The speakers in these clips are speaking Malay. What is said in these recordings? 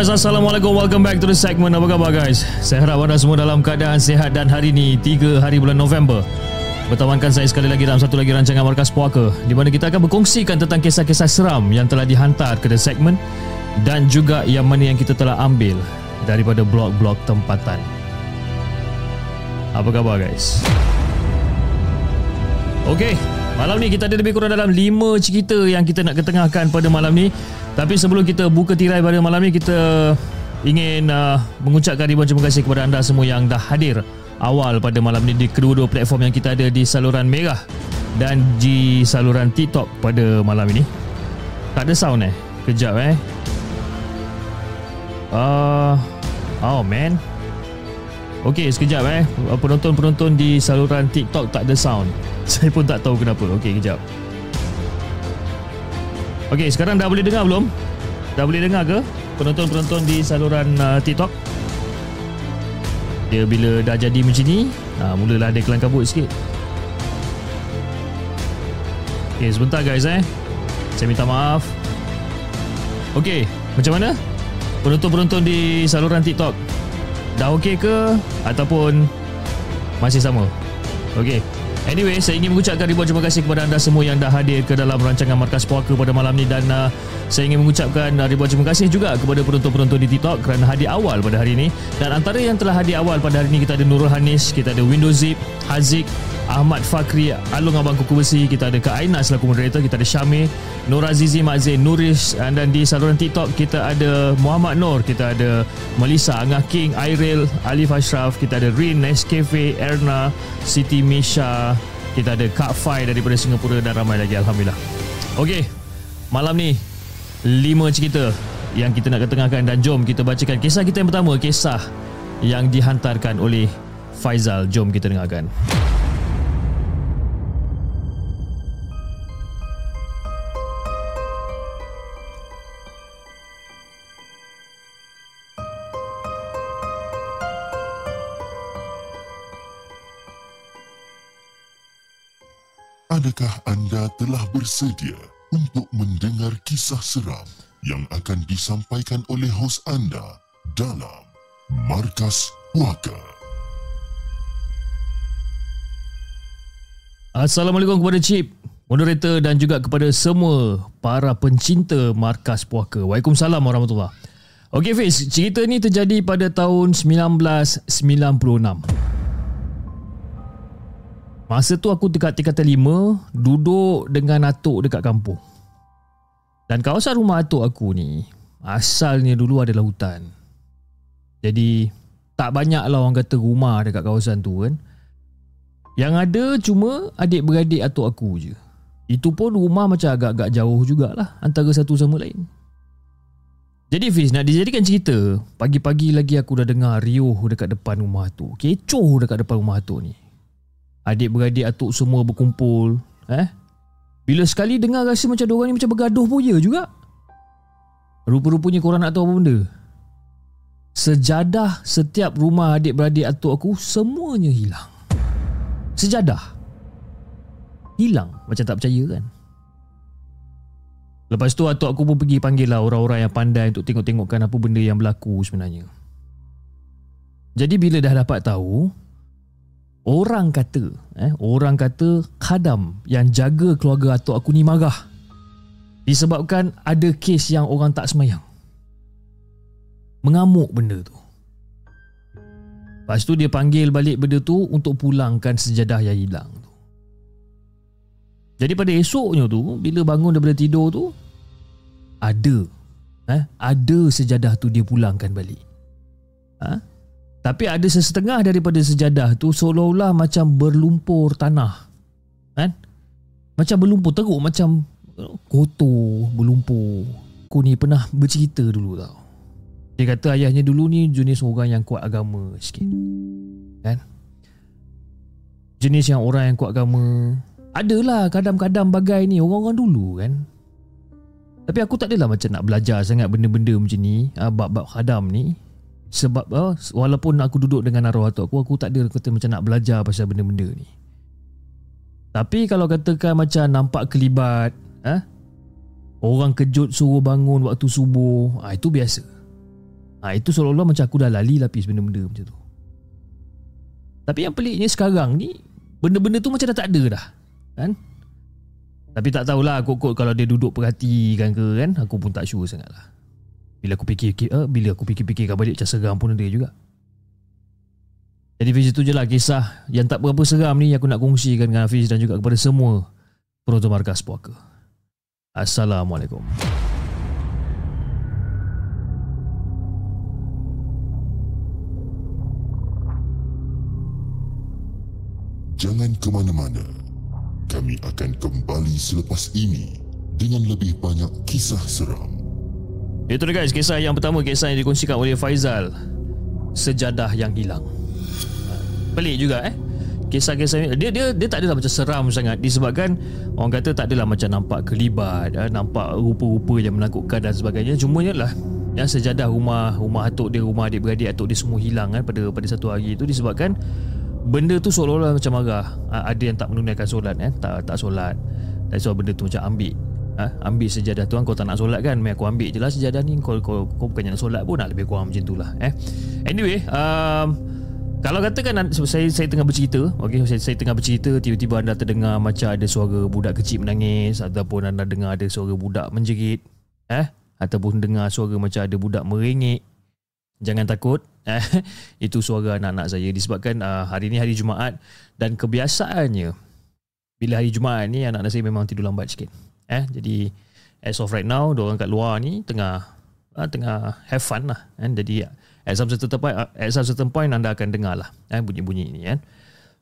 Guys, Assalamualaikum. Welcome back to the segment. Apa khabar guys? Saya harap anda semua dalam keadaan sihat dan hari ini 3 hari bulan November. Bertawankan saya sekali lagi dalam satu lagi rancangan Markas Puaka di mana kita akan berkongsikan tentang kisah-kisah seram yang telah dihantar ke the segment dan juga yang mana yang kita telah ambil daripada blog-blog tempatan. Apa khabar guys? Okey, malam ni kita ada lebih kurang dalam 5 cerita yang kita nak ketengahkan pada malam ni. Tapi sebelum kita buka tirai pada malam ni kita ingin uh, mengucapkan ribuan terima kasih kepada anda semua yang dah hadir awal pada malam ni di kedua-dua platform yang kita ada di saluran Merah dan di saluran TikTok pada malam ini. Tak ada sound eh? Kejap eh. Uh, oh man. Okey, sekejap eh. Penonton-penonton di saluran TikTok tak ada sound. Saya pun tak tahu kenapa. Okey, kejap. Okey, sekarang dah boleh dengar belum? Dah boleh dengar ke? Penonton-penonton di saluran uh, TikTok. Dia bila dah jadi macam ni, uh, mulalah ada kelang kabut sikit. Okey, sebentar guys eh. Saya minta maaf. Okey, macam mana? Penonton-penonton di saluran TikTok. Dah okey ke ataupun masih sama? Okey. Anyway, saya ingin mengucapkan ribuan terima kasih kepada anda semua yang dah hadir ke dalam rancangan Markas Puaka pada malam ni dan uh, saya ingin mengucapkan uh, ribuan terima kasih juga kepada penonton-penonton di TikTok kerana hadir awal pada hari ini. Dan antara yang telah hadir awal pada hari ini kita ada Nurul Hanis, kita ada Windows Zip, Haziq, Ahmad Fakri, Alung Abang Kuku Besi, kita ada Kak Aina selaku moderator, kita ada Syamir, Nur Azizi Mak Zain, Nuris dan di saluran TikTok kita ada Muhammad Nur, kita ada Melissa, Angah King, Airil, Alif Ashraf, kita ada Rin, Nescafe, Erna, Siti Misha, kita ada Kak Fai daripada Singapura dan ramai lagi Alhamdulillah. Okey, malam ni lima cerita yang kita nak ketengahkan dan jom kita bacakan kisah kita yang pertama, kisah yang dihantarkan oleh Faizal. Jom kita dengarkan. Adakah anda telah bersedia untuk mendengar kisah seram yang akan disampaikan oleh hos anda dalam Markas Puaka? Assalamualaikum kepada Cip, moderator dan juga kepada semua para pencinta Markas Puaka. Waalaikumsalam warahmatullahi Okey Fiz, cerita ni terjadi pada tahun 1996. Masa tu aku dekat tingkatan lima Duduk dengan atuk dekat kampung. Dan kawasan rumah atuk aku ni Asalnya dulu adalah hutan. Jadi Tak banyak lah orang kata rumah dekat kawasan tu kan. Yang ada cuma adik-beradik atuk aku je. Itu pun rumah macam agak-agak jauh jugalah Antara satu sama lain. Jadi Fiz nak dijadikan cerita Pagi-pagi lagi aku dah dengar riuh dekat depan rumah tu Kecoh dekat depan rumah tu ni Adik-beradik atuk semua berkumpul eh? Bila sekali dengar rasa macam diorang ni macam bergaduh pun ya juga. Rupa-rupanya korang nak tahu apa benda? Sejadah setiap rumah adik-beradik atuk aku semuanya hilang. Sejadah. Hilang. Macam tak percaya kan? Lepas tu atuk aku pun pergi panggil lah orang-orang yang pandai untuk tengok-tengokkan apa benda yang berlaku sebenarnya. Jadi bila dah dapat tahu, Orang kata, eh, orang kata khadam yang jaga keluarga atuk aku ni marah. Disebabkan ada kes yang orang tak semayang. Mengamuk benda tu. Lepas tu dia panggil balik benda tu untuk pulangkan sejadah yang hilang tu. Jadi pada esoknya tu bila bangun daripada tidur tu ada eh, ada sejadah tu dia pulangkan balik. Ha? Tapi ada sesetengah daripada sejadah tu seolah-olah macam berlumpur tanah. Kan? Macam berlumpur teruk macam kotor, berlumpur. Aku ni pernah bercerita dulu tau. Dia kata ayahnya dulu ni jenis orang yang kuat agama sikit. Kan? Jenis yang orang yang kuat agama. Adalah kadang-kadang bagai ni orang-orang dulu kan. Tapi aku tak adalah macam nak belajar sangat benda-benda macam ni. Ah, bab-bab khadam ni. Sebab uh, walaupun aku duduk dengan arwah atuk aku, aku tak ada kata macam nak belajar pasal benda-benda ni. Tapi kalau katakan macam nampak kelibat, eh? orang kejut suruh bangun waktu subuh, ah, itu biasa. Ah, itu seolah-olah macam aku dah lali lapis benda-benda macam tu. Tapi yang peliknya sekarang ni, benda-benda tu macam dah tak ada dah. Kan? Tapi tak tahulah kok-kok kalau dia duduk perhatikan ke kan, aku pun tak sure sangat lah. Bila aku fikir uh, bila aku fikir-fikirkan balik macam seram pun ada juga. Jadi Fiz itu je lah kisah yang tak berapa seram ni yang aku nak kongsikan dengan Hafiz dan juga kepada semua penonton markas puaka. Assalamualaikum. Jangan ke mana-mana. Kami akan kembali selepas ini dengan lebih banyak kisah seram. Itu dia guys, kisah yang pertama kisah yang dikongsikan oleh Faizal. Sejadah yang hilang. Ha, pelik juga eh. Kisah-kisah dia dia dia tak adalah macam seram sangat disebabkan orang kata tak adalah macam nampak kelibat, eh, nampak rupa-rupa yang menakutkan dan sebagainya. Cuma lah yang sejadah rumah rumah atuk dia, rumah adik-beradik atuk dia semua hilang kan pada pada satu hari itu disebabkan benda tu seolah-olah macam marah. Ha, ada yang tak menunaikan solat eh, tak tak solat. Dan sebab benda tu macam ambil ha? Ambil sejadah tu Kau tak nak solat kan Mari aku ambil je lah sejadah ni Kau, kau, kau bukannya nak solat pun Nak lebih kurang macam tu lah eh? Anyway um, Kalau katakan saya, saya tengah bercerita okay, saya, saya tengah bercerita Tiba-tiba anda terdengar Macam ada suara budak kecil menangis Ataupun anda dengar Ada suara budak menjerit eh? Ataupun dengar suara Macam ada budak merengek Jangan takut eh? Itu suara anak-anak saya Disebabkan uh, hari ni hari Jumaat Dan kebiasaannya Bila hari Jumaat ni Anak-anak saya memang tidur lambat sikit eh jadi as of right now orang kat luar ni tengah uh, tengah have fun lah. Kan jadi at some certain point uh, at some certain point anda akan dengar lah eh bunyi-bunyi ni kan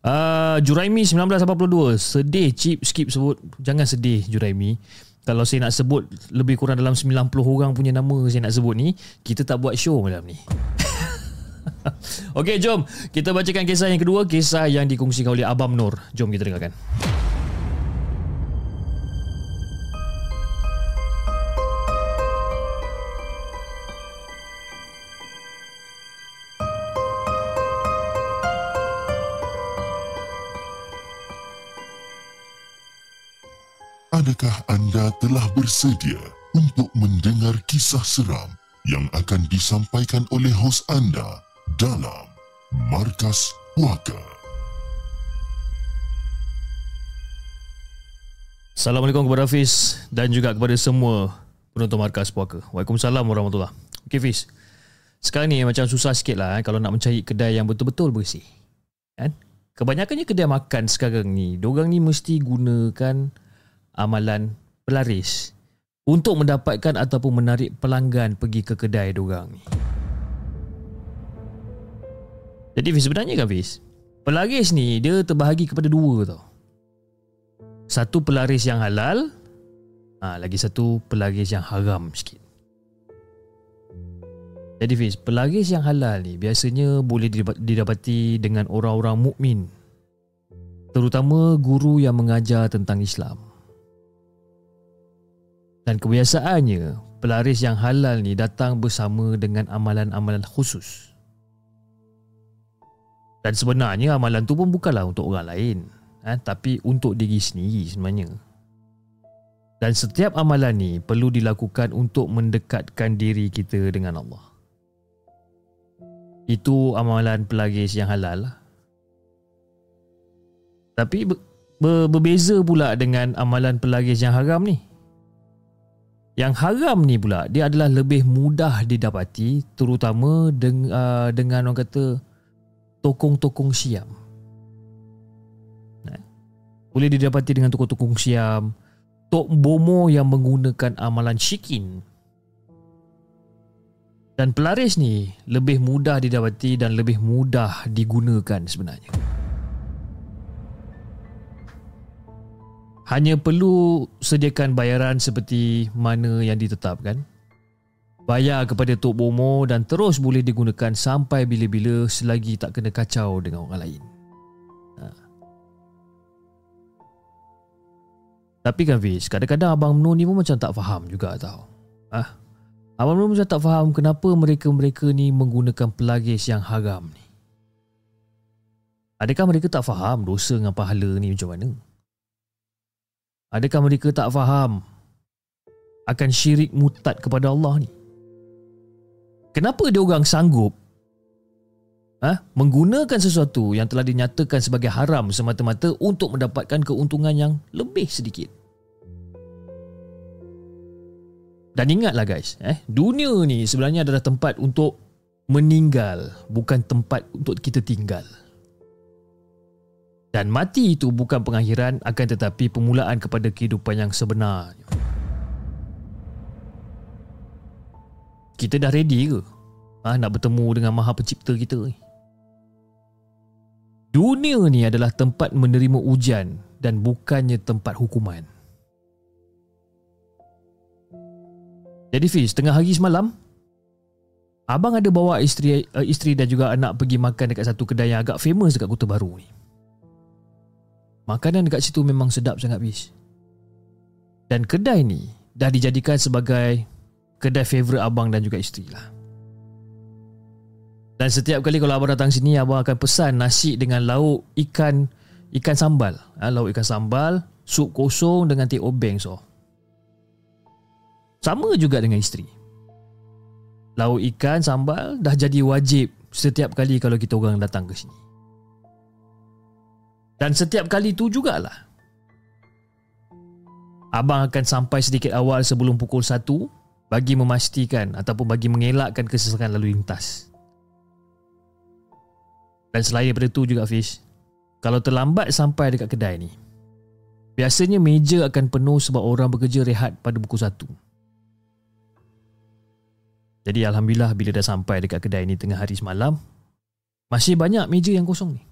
uh, Juraimi 1982 sedih chip skip sebut. Jangan sedih Juraimi. Kalau saya nak sebut lebih kurang dalam 90 orang punya nama saya nak sebut ni kita tak buat show malam ni. Okey, jom. Kita bacakan kisah yang kedua, kisah yang dikongsikan oleh Abam Nur. Jom kita dengarkan. Adakah anda telah bersedia untuk mendengar kisah seram yang akan disampaikan oleh hos anda dalam Markas Puaka? Assalamualaikum kepada Hafiz dan juga kepada semua penonton Markas Puaka. Waalaikumsalam warahmatullahi Okey Fiz, sekarang ni macam susah sikit lah eh, kalau nak mencari kedai yang betul-betul bersih. Kan? Kebanyakannya kedai makan sekarang ni, diorang ni mesti gunakan amalan pelaris untuk mendapatkan ataupun menarik pelanggan pergi ke kedai diorang ni. Jadi Fiz sebenarnya kan Fiz, pelaris ni dia terbahagi kepada dua tau. Satu pelaris yang halal, ha, lagi satu pelaris yang haram sikit. Jadi Fiz, pelaris yang halal ni biasanya boleh didapati dengan orang-orang mukmin, terutama guru yang mengajar tentang Islam. Dan kebiasaannya, pelaris yang halal ni datang bersama dengan amalan-amalan khusus. Dan sebenarnya amalan tu pun bukanlah untuk orang lain, eh, tapi untuk diri sendiri sebenarnya. Dan setiap amalan ni perlu dilakukan untuk mendekatkan diri kita dengan Allah. Itu amalan pelaris yang halal. Tapi ber- berbeza pula dengan amalan pelaris yang haram ni. Yang haram ni pula dia adalah lebih mudah didapati terutama dengan, uh, dengan orang kata tokong-tokong siam. Eh, boleh didapati dengan tokong-tokong siam, tok bomo yang menggunakan amalan syikin. Dan pelaris ni lebih mudah didapati dan lebih mudah digunakan sebenarnya. Hanya perlu sediakan bayaran seperti mana yang ditetapkan. Bayar kepada Tok Bomo dan terus boleh digunakan sampai bila-bila selagi tak kena kacau dengan orang lain. Ha. Tapi kan Fiz, kadang-kadang Abang Mno ni pun macam tak faham juga tau. Ah, Abang Mno macam tak faham kenapa mereka-mereka ni menggunakan pelagis yang haram ni. Adakah mereka tak faham dosa dengan pahala ni macam mana? Adakah mereka tak faham akan syirik mutad kepada Allah ni? Kenapa dia orang sanggup ha, menggunakan sesuatu yang telah dinyatakan sebagai haram semata-mata untuk mendapatkan keuntungan yang lebih sedikit? Dan ingatlah guys, eh, dunia ni sebenarnya adalah tempat untuk meninggal, bukan tempat untuk kita tinggal. Dan mati itu bukan pengakhiran akan tetapi permulaan kepada kehidupan yang sebenar. Kita dah ready ke? Ha, nak bertemu dengan maha pencipta kita ni? Dunia ni adalah tempat menerima ujian dan bukannya tempat hukuman. Jadi Fiz, tengah hari semalam, abang ada bawa isteri uh, isteri dan juga anak pergi makan dekat satu kedai yang agak famous dekat Kota Baru ni. Makanan dekat situ memang sedap sangat bis. Dan kedai ni dah dijadikan sebagai kedai favourite abang dan juga isteri lah. Dan setiap kali kalau abang datang sini abang akan pesan nasi dengan lauk ikan ikan sambal. Ha, lauk ikan sambal, sup kosong dengan teh obeng so. Sama juga dengan isteri. Lauk ikan sambal dah jadi wajib setiap kali kalau kita orang datang ke sini. Dan setiap kali tu jugalah Abang akan sampai sedikit awal sebelum pukul 1 bagi memastikan ataupun bagi mengelakkan kesesakan lalu lintas. Dan selain daripada tu juga Fish, kalau terlambat sampai dekat kedai ni, biasanya meja akan penuh sebab orang bekerja rehat pada pukul 1. Jadi Alhamdulillah bila dah sampai dekat kedai ni tengah hari semalam, masih banyak meja yang kosong ni.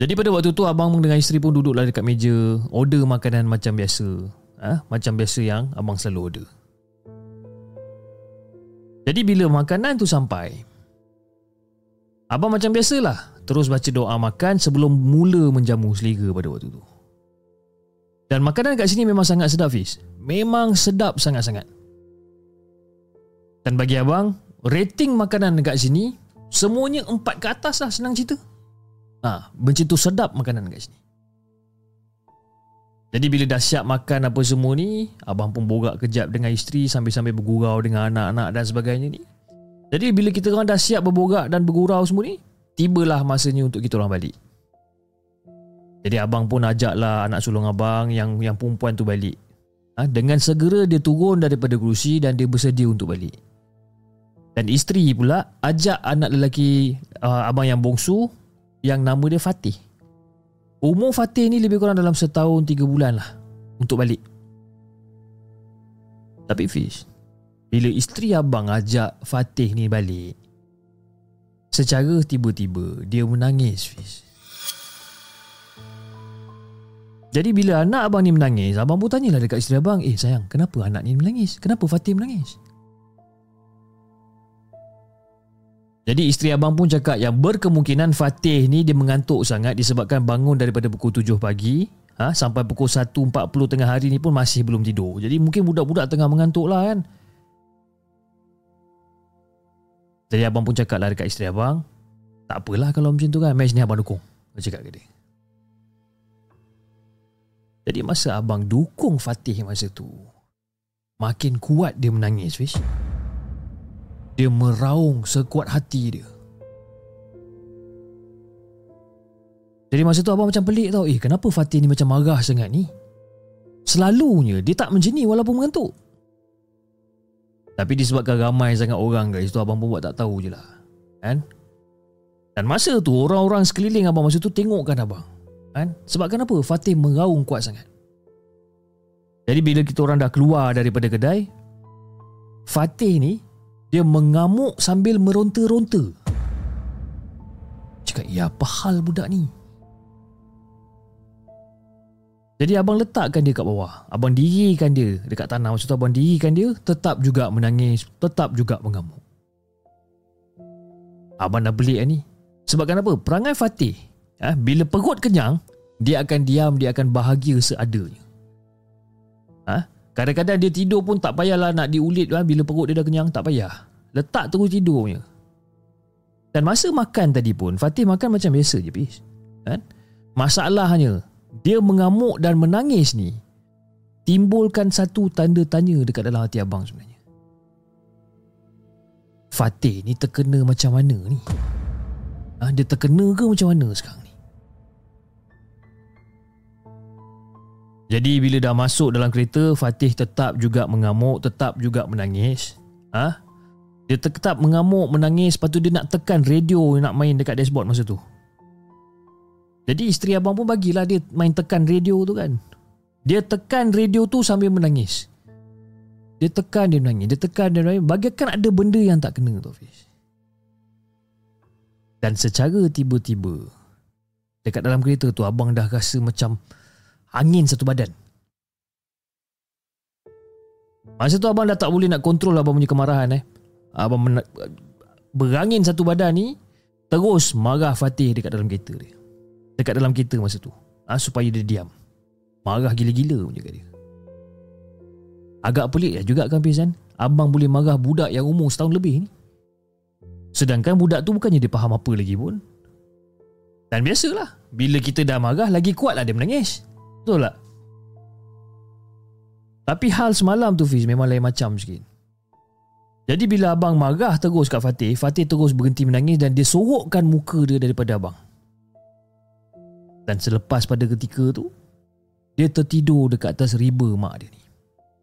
Jadi pada waktu tu abang dengan isteri pun duduklah dekat meja order makanan macam biasa. Ha? Macam biasa yang abang selalu order. Jadi bila makanan tu sampai, abang macam biasalah terus baca doa makan sebelum mula menjamu selera pada waktu tu. Dan makanan kat sini memang sangat sedap Fiz. Memang sedap sangat-sangat. Dan bagi abang, rating makanan dekat sini semuanya empat ke atas lah senang cerita. Ha, begitu sedap makanan kat sini. Jadi bila dah siap makan apa semua ni, abang pun borak kejap dengan isteri sambil-sambil bergurau dengan anak-anak dan sebagainya ni. Jadi bila kita orang dah siap berborak dan bergurau semua ni, tibalah masanya untuk kita orang balik. Jadi abang pun ajaklah anak sulung abang yang yang perempuan tu balik. Ha, dengan segera dia turun daripada kerusi dan dia bersedia untuk balik. Dan isteri pula ajak anak lelaki uh, abang yang bongsu yang nama dia Fatih. Umur Fatih ni lebih kurang dalam setahun tiga bulan lah untuk balik. Tapi Fish, bila isteri abang ajak Fatih ni balik, secara tiba-tiba dia menangis Fish. Jadi bila anak abang ni menangis, abang pun tanyalah dekat isteri abang, eh sayang, kenapa anak ni menangis? Kenapa Fatih menangis? Jadi isteri abang pun cakap yang berkemungkinan Fatih ni dia mengantuk sangat disebabkan bangun daripada pukul 7 pagi ha, sampai pukul 1.40 tengah hari ni pun masih belum tidur. Jadi mungkin budak-budak tengah mengantuk lah kan. Jadi abang pun cakap lah dekat isteri abang, tak apalah kalau macam tu kan, match ni abang dukung. Dia cakap ke dia. Jadi masa abang dukung Fatih masa tu, makin kuat dia menangis, Fish. Dia meraung sekuat hati dia. Jadi masa tu abang macam pelik tau. Eh kenapa Fatih ni macam marah sangat ni? Selalunya dia tak menjeni walaupun mengantuk. Tapi disebabkan ramai sangat orang guys tu abang pun buat tak tahu je lah. Kan? Dan masa tu orang-orang sekeliling abang masa tu tengokkan abang. Kan? Sebab kenapa? Fatih meraung kuat sangat. Jadi bila kita orang dah keluar daripada kedai, Fatih ni dia mengamuk sambil meronta-ronta. Cakap, ya apa hal budak ni? Jadi abang letakkan dia kat bawah. Abang dirikan dia dekat tanah. Maksud tu abang dirikan dia, tetap juga menangis, tetap juga mengamuk. Abang dah belik ni. Sebab kenapa? Perangai Fatih, eh, bila perut kenyang, dia akan diam, dia akan bahagia seadanya. Kadang-kadang dia tidur pun tak payahlah nak diulit kan bila perut dia dah kenyang, tak payah. Letak terus tidur punya. Dan masa makan tadi pun, Fatih makan macam biasa je, Pis. Kan? Masalahnya, dia mengamuk dan menangis ni timbulkan satu tanda tanya dekat dalam hati abang sebenarnya. Fatih ni terkena macam mana ni? Ha, dia terkena ke macam mana sekarang Jadi bila dah masuk dalam kereta, Fatih tetap juga mengamuk, tetap juga menangis. Ha? Dia tetap mengamuk, menangis, lepas tu dia nak tekan radio nak main dekat dashboard masa tu. Jadi isteri abang pun bagilah dia main tekan radio tu kan. Dia tekan radio tu sambil menangis. Dia tekan dia menangis. Dia tekan dia menangis. Bagaikan ada benda yang tak kena tu Fiz. Dan secara tiba-tiba dekat dalam kereta tu abang dah rasa macam angin satu badan. Masa tu abang dah tak boleh nak kontrol abang punya kemarahan eh. Abang men- berangin satu badan ni terus marah Fatih dekat dalam kereta dia. Dekat dalam kereta masa tu. Ha, supaya dia diam. Marah gila-gila pun cakap dia. Agak pelik ya juga kan Pizan abang boleh marah budak yang umur setahun lebih ni. Sedangkan budak tu bukannya dia faham apa lagi pun. Dan biasalah. Bila kita dah marah lagi kuatlah dia menangis betul tak? Tapi hal semalam tu Fiz memang lain macam sikit. Jadi bila abang marah terus kat Fatih Fatih terus berhenti menangis dan dia sorokkan muka dia daripada abang. Dan selepas pada ketika tu Dia tertidur dekat atas riba mak dia ni.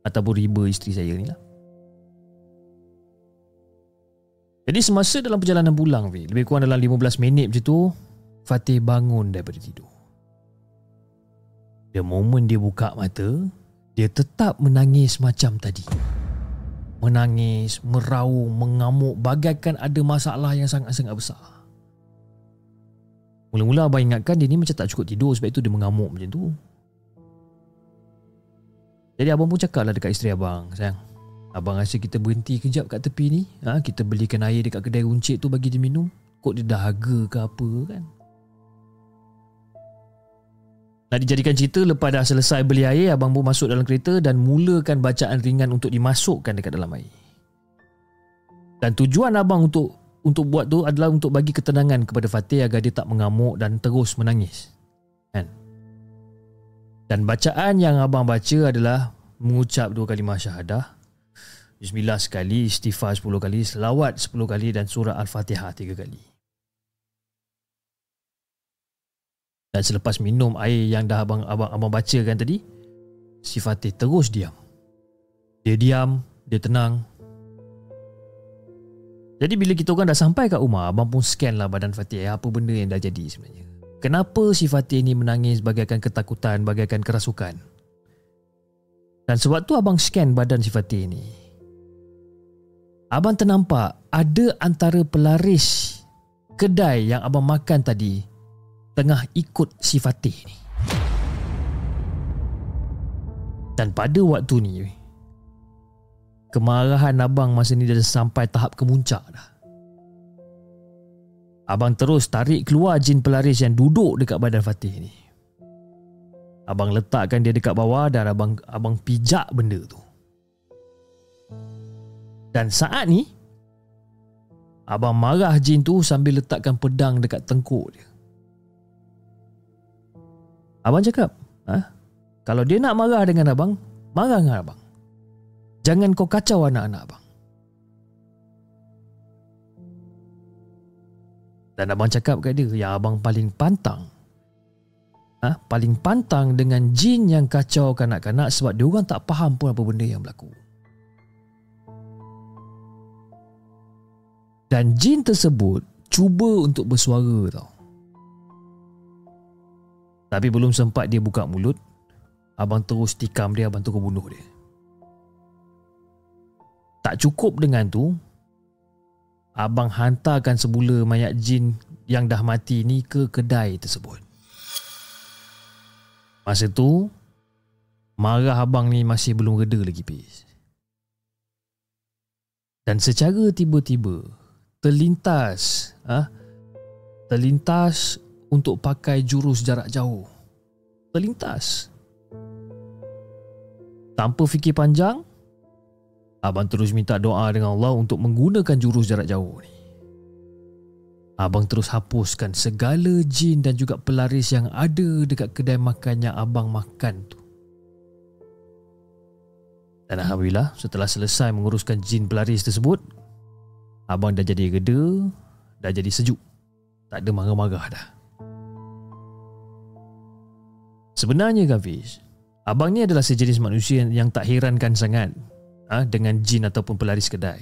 Ataupun riba isteri saya ni lah. Jadi semasa dalam perjalanan pulang Lebih kurang dalam 15 minit macam tu Fatih bangun daripada tidur The moment dia buka mata Dia tetap menangis macam tadi Menangis, meraung, mengamuk Bagaikan ada masalah yang sangat-sangat besar Mula-mula abang ingatkan dia ni macam tak cukup tidur sebab itu dia mengamuk macam tu. Jadi abang pun cakap lah dekat isteri abang, sayang. Abang rasa kita berhenti kejap kat tepi ni, ha, kita belikan air dekat kedai runcit tu bagi dia minum. Kok dia dahaga ke apa kan? Nak dijadikan cerita lepas dah selesai beli air, abang pun masuk dalam kereta dan mulakan bacaan ringan untuk dimasukkan dekat dalam air. Dan tujuan abang untuk untuk buat tu adalah untuk bagi ketenangan kepada Fatih agar dia tak mengamuk dan terus menangis. Kan? Dan bacaan yang abang baca adalah mengucap dua kalimah syahadah. Bismillah sekali, istighfar sepuluh kali, selawat sepuluh kali dan surah Al-Fatihah tiga kali. Dan selepas minum air yang dah abang abang abang bacakan tadi, si Fatih terus diam. Dia diam, dia tenang, jadi bila kita orang dah sampai kat rumah, abang pun scan lah badan Fatih apa benda yang dah jadi sebenarnya. Kenapa si Fatih ni menangis bagaikan ketakutan, bagaikan kerasukan? Dan sebab tu abang scan badan si Fatih ni. Abang ternampak ada antara pelaris kedai yang abang makan tadi tengah ikut si Fatih ni. Dan pada waktu ni, Kemarahan abang masa ni dah sampai tahap kemuncak dah. Abang terus tarik keluar jin pelaris yang duduk dekat badan Fatih ni. Abang letakkan dia dekat bawah dan abang abang pijak benda tu. Dan saat ni abang marah jin tu sambil letakkan pedang dekat tengkuk dia. Abang cakap, ha? kalau dia nak marah dengan abang, marah dengan abang. Jangan kau kacau anak-anak abang. Dan abang cakap kat dia yang abang paling pantang. Ha? Paling pantang dengan jin yang kacau kanak-kanak sebab dia orang tak faham pun apa benda yang berlaku. Dan jin tersebut cuba untuk bersuara tau. Tapi belum sempat dia buka mulut, abang terus tikam dia, abang terus bunuh dia. Tak cukup dengan tu, abang hantarkan semula mayat jin yang dah mati ni ke kedai tersebut. Masa tu, marah abang ni masih belum reda lagi, Pis. Dan secara tiba-tiba, terlintas ha? terlintas untuk pakai jurus jarak jauh. Terlintas. Tanpa fikir panjang abang terus minta doa dengan Allah untuk menggunakan jurus jarak jauh ni. Abang terus hapuskan segala jin dan juga pelaris yang ada dekat kedai makan yang abang makan tu. Dan Alhamdulillah setelah selesai menguruskan jin pelaris tersebut Abang dah jadi reda Dah jadi sejuk. Tak ada marah-marah dah Sebenarnya Gavish Abang ni adalah sejenis manusia yang tak herankan sangat ha, Dengan jin ataupun pelaris kedai.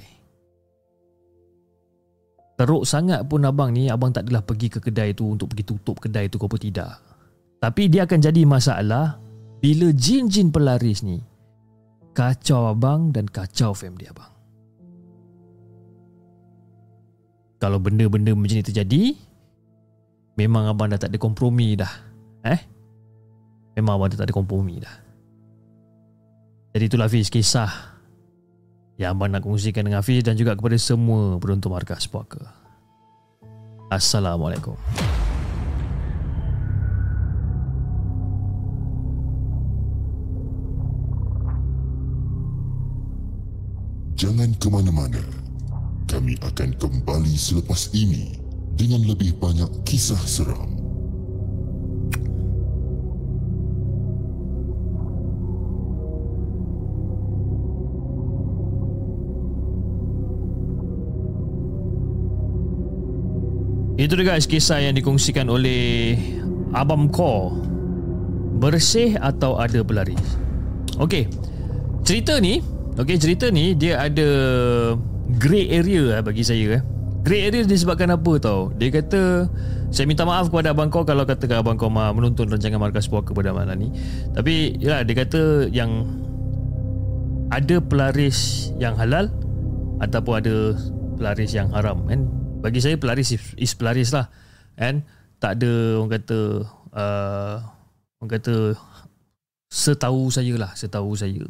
Teruk sangat pun abang ni Abang tak adalah pergi ke kedai tu Untuk pergi tutup kedai tu Kau tidak. Tapi dia akan jadi masalah Bila jin-jin pelaris ni Kacau abang dan kacau family abang. Kalau benda-benda macam ni terjadi memang abang dah tak ada kompromi dah eh memang abang dah tak ada kompromi dah. Jadi itulah Hafiz kisah yang abang nak kongsikan dengan Hafiz dan juga kepada semua penonton markas puaka. Assalamualaikum. Jangan ke mana-mana. Kami akan kembali selepas ini dengan lebih banyak kisah seram. Itu dia guys kisah yang dikongsikan oleh Abam Ko Bersih atau ada pelaris Okey Cerita ni Okey cerita ni dia ada grey area lah bagi saya eh. Grey area disebabkan apa tau? Dia kata saya minta maaf kepada abang kau kalau kata abang kau menonton rancangan Markas Puaka pada malam ni. Tapi ya dia kata yang ada pelaris yang halal ataupun ada pelaris yang haram kan. Bagi saya pelaris is pelaris lah. Kan? Tak ada orang kata uh, orang kata setahu saya lah, setahu saya.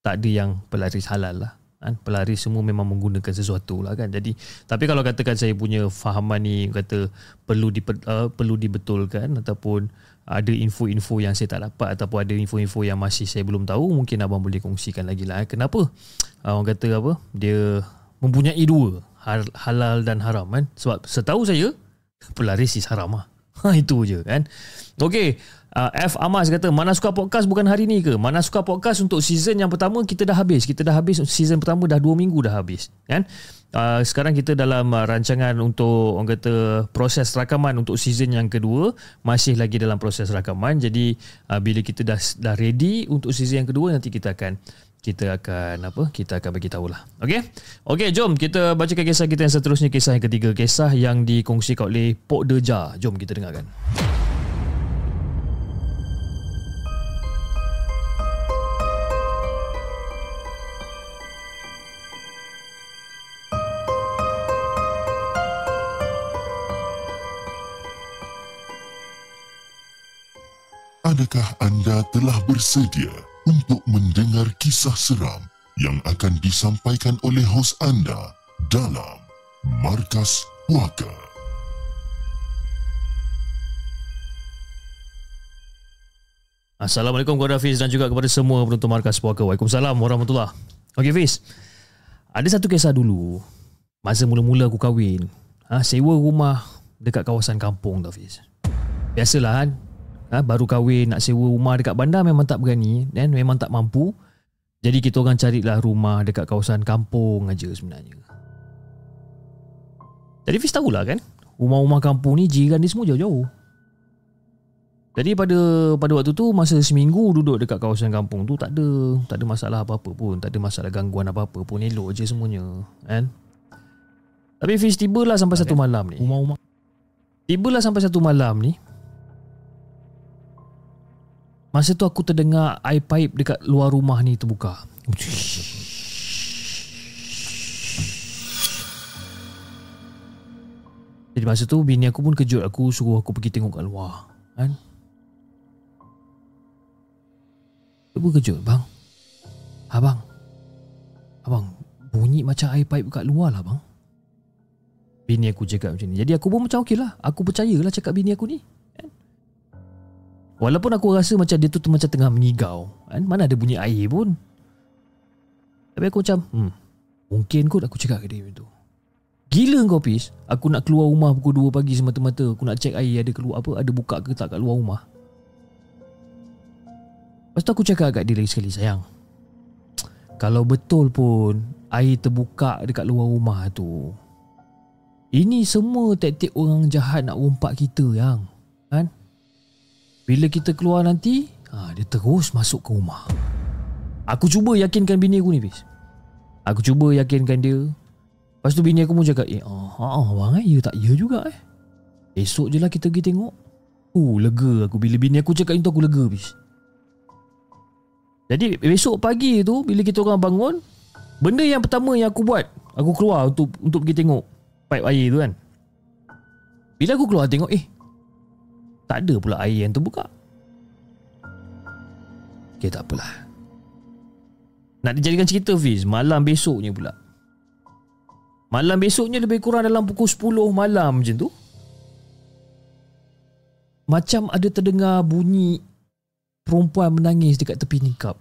Tak ada yang pelaris halal lah. Kan pelari semua memang menggunakan sesuatu lah kan. Jadi tapi kalau katakan saya punya fahaman ni kata perlu di uh, perlu dibetulkan ataupun ada info-info yang saya tak dapat ataupun ada info-info yang masih saya belum tahu mungkin abang boleh kongsikan lagi lah. Kenapa? Uh, orang kata apa? Dia mempunyai dua halal dan haram kan? Sebab setahu saya pelari si haram lah ha, itu je kan? Okey, uh, F. Amas kata mana suka podcast bukan hari ni ke? Mana suka podcast untuk season yang pertama kita dah habis. Kita dah habis season pertama dah 2 minggu dah habis kan? Uh, sekarang kita dalam uh, rancangan untuk orang kata proses rakaman untuk season yang kedua masih lagi dalam proses rakaman. Jadi uh, bila kita dah dah ready untuk season yang kedua nanti kita akan kita akan apa kita akan bagi tahulah okey? Okey jom kita bacakan kisah kita yang seterusnya. Kisah yang ketiga. Kisah yang dikongsikan oleh Pok Deja. Jom kita dengarkan. Adakah anda telah bersedia untuk mendengar kisah seram yang akan disampaikan oleh hos anda dalam Markas Puaka? Assalamualaikum kepada Hafiz dan juga kepada semua penonton Markas Puaka. Waalaikumsalam warahmatullahi Okey Hafiz, ada satu kisah dulu. Masa mula-mula aku kahwin, ha, sewa rumah dekat kawasan kampung tu Hafiz. Biasalah kan, ha, baru kahwin nak sewa rumah dekat bandar memang tak berani dan memang tak mampu. Jadi kita orang carilah rumah dekat kawasan kampung aja sebenarnya. Jadi Fiz tahulah kan rumah-rumah kampung ni jiran ni semua jauh-jauh. Jadi pada pada waktu tu masa seminggu duduk dekat kawasan kampung tu tak ada tak ada masalah apa-apa pun tak ada masalah gangguan apa-apa pun elok je semuanya kan? Tapi Fiz tibalah sampai satu malam ni. Rumah-rumah Tibalah sampai satu malam ni Masa tu aku terdengar air pipe dekat luar rumah ni terbuka. Jadi masa tu bini aku pun kejut. Aku suruh aku pergi tengok kat luar kan? Pun kejut bang Abang Abang bunyi macam air pipe kat luar lah bang. Bini aku cakap macam ni. Jadi aku pun macam okey lah Aku percayalah cakap bini aku ni? Walaupun aku rasa macam dia tu, tu macam tengah mengigau kan? Mana ada bunyi air pun. Tapi aku macam hmm, Mungkin kot aku cakap ke dia tu. Gila kau pis. Aku nak keluar rumah pukul 2 pagi semata-mata. Aku nak cek air ada keluar apa Ada buka ke tak kat luar rumah. Lepas tu aku cakap kat dia lagi sekali Sayang Kalau betul pun Air terbuka dekat luar rumah tu Ini semua taktik orang jahat nak rompak kita yang Bila kita keluar nanti ha, Dia terus masuk ke rumah. Aku cuba yakinkan bini aku ni Pis Aku cuba yakinkan dia. Lepas tu bini aku pun cakap Eh ah, ah, abang eh Ya tak ya juga eh. Esok je lah kita pergi tengok. Uh lega aku. Bila bini aku cakap itu aku lega bis Jadi besok pagi tu Bila kita orang bangun Benda yang pertama yang aku buat Aku keluar untuk untuk pergi tengok Pipe air tu kan. Bila aku keluar tengok Eh Tak ada pula air yang terbuka Okay tak apalah Nak dijadikan cerita Fiz Malam besoknya pula Malam besoknya lebih kurang dalam pukul 10 malam macam tu. Macam ada terdengar bunyi perempuan menangis dekat tepi nikap.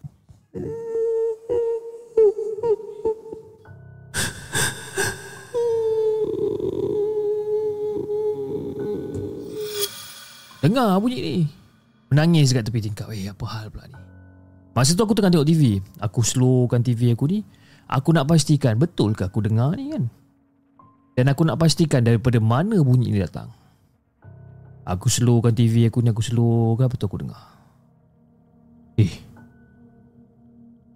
Dengar bunyi ni. Menangis dekat tepi tingkap. Eh, apa hal pula ni? Masa tu aku tengah tengok TV. Aku slowkan TV aku ni. Aku nak pastikan betul ke aku dengar ni kan? Dan aku nak pastikan daripada mana bunyi ni datang. Aku slowkan TV aku ni aku slowkan betul aku dengar. Eh.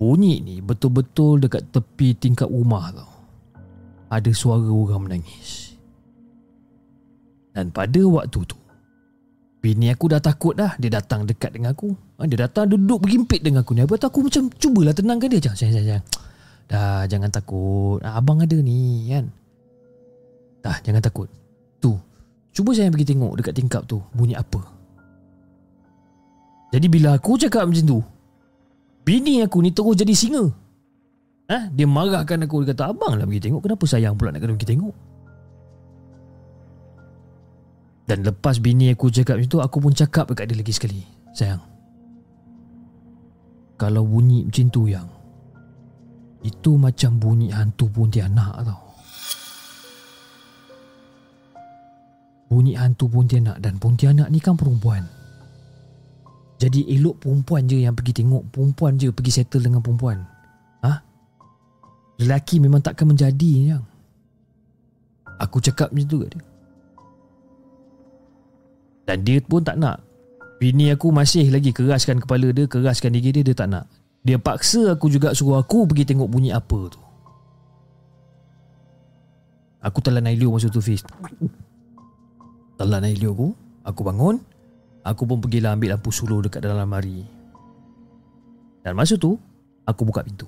Bunyi ni betul-betul dekat tepi tingkap rumah tau. Ada suara orang menangis. Dan pada waktu tu Bini aku dah takut dah. Dia datang dekat dengan aku. Ha, Dia datang duduk bergimpit dengan aku ni. Lepas aku macam Cubalah tenangkan dia. Jangan, jangan, jangan Dah jangan takut. Ah, Abang ada ni kan? Dah jangan takut. Tu Cuba saya pergi tengok dekat tingkap tu Bunyi apa. Jadi bila aku cakap macam tu Bini aku ni terus jadi singa. Ha? Dia marahkan aku. Dia kata abang lah pergi tengok. Kenapa sayang pula nak kena pergi tengok Dan lepas bini aku cakap macam tu Aku pun cakap dekat dia lagi sekali Sayang Kalau bunyi macam tu yang Itu macam bunyi hantu pontianak tau. Bunyi hantu pontianak Dan pontianak ni kan perempuan. Jadi elok perempuan je yang pergi tengok Perempuan je pergi settle dengan perempuan. Ha? Lelaki memang takkan menjadi yang. Aku cakap macam tu kat dia Dan dia pun tak nak. Bini aku masih lagi keraskan kepala dia Keraskan diri dia Dia tak nak. Dia paksa aku juga suruh aku pergi tengok bunyi apa tu. Aku telan air liur masa tu Fiz. Telan air liur aku. Aku bangun. Aku pun pergilah ambil lampu suluh dekat dalam lemari. Dan masa tu Aku buka pintu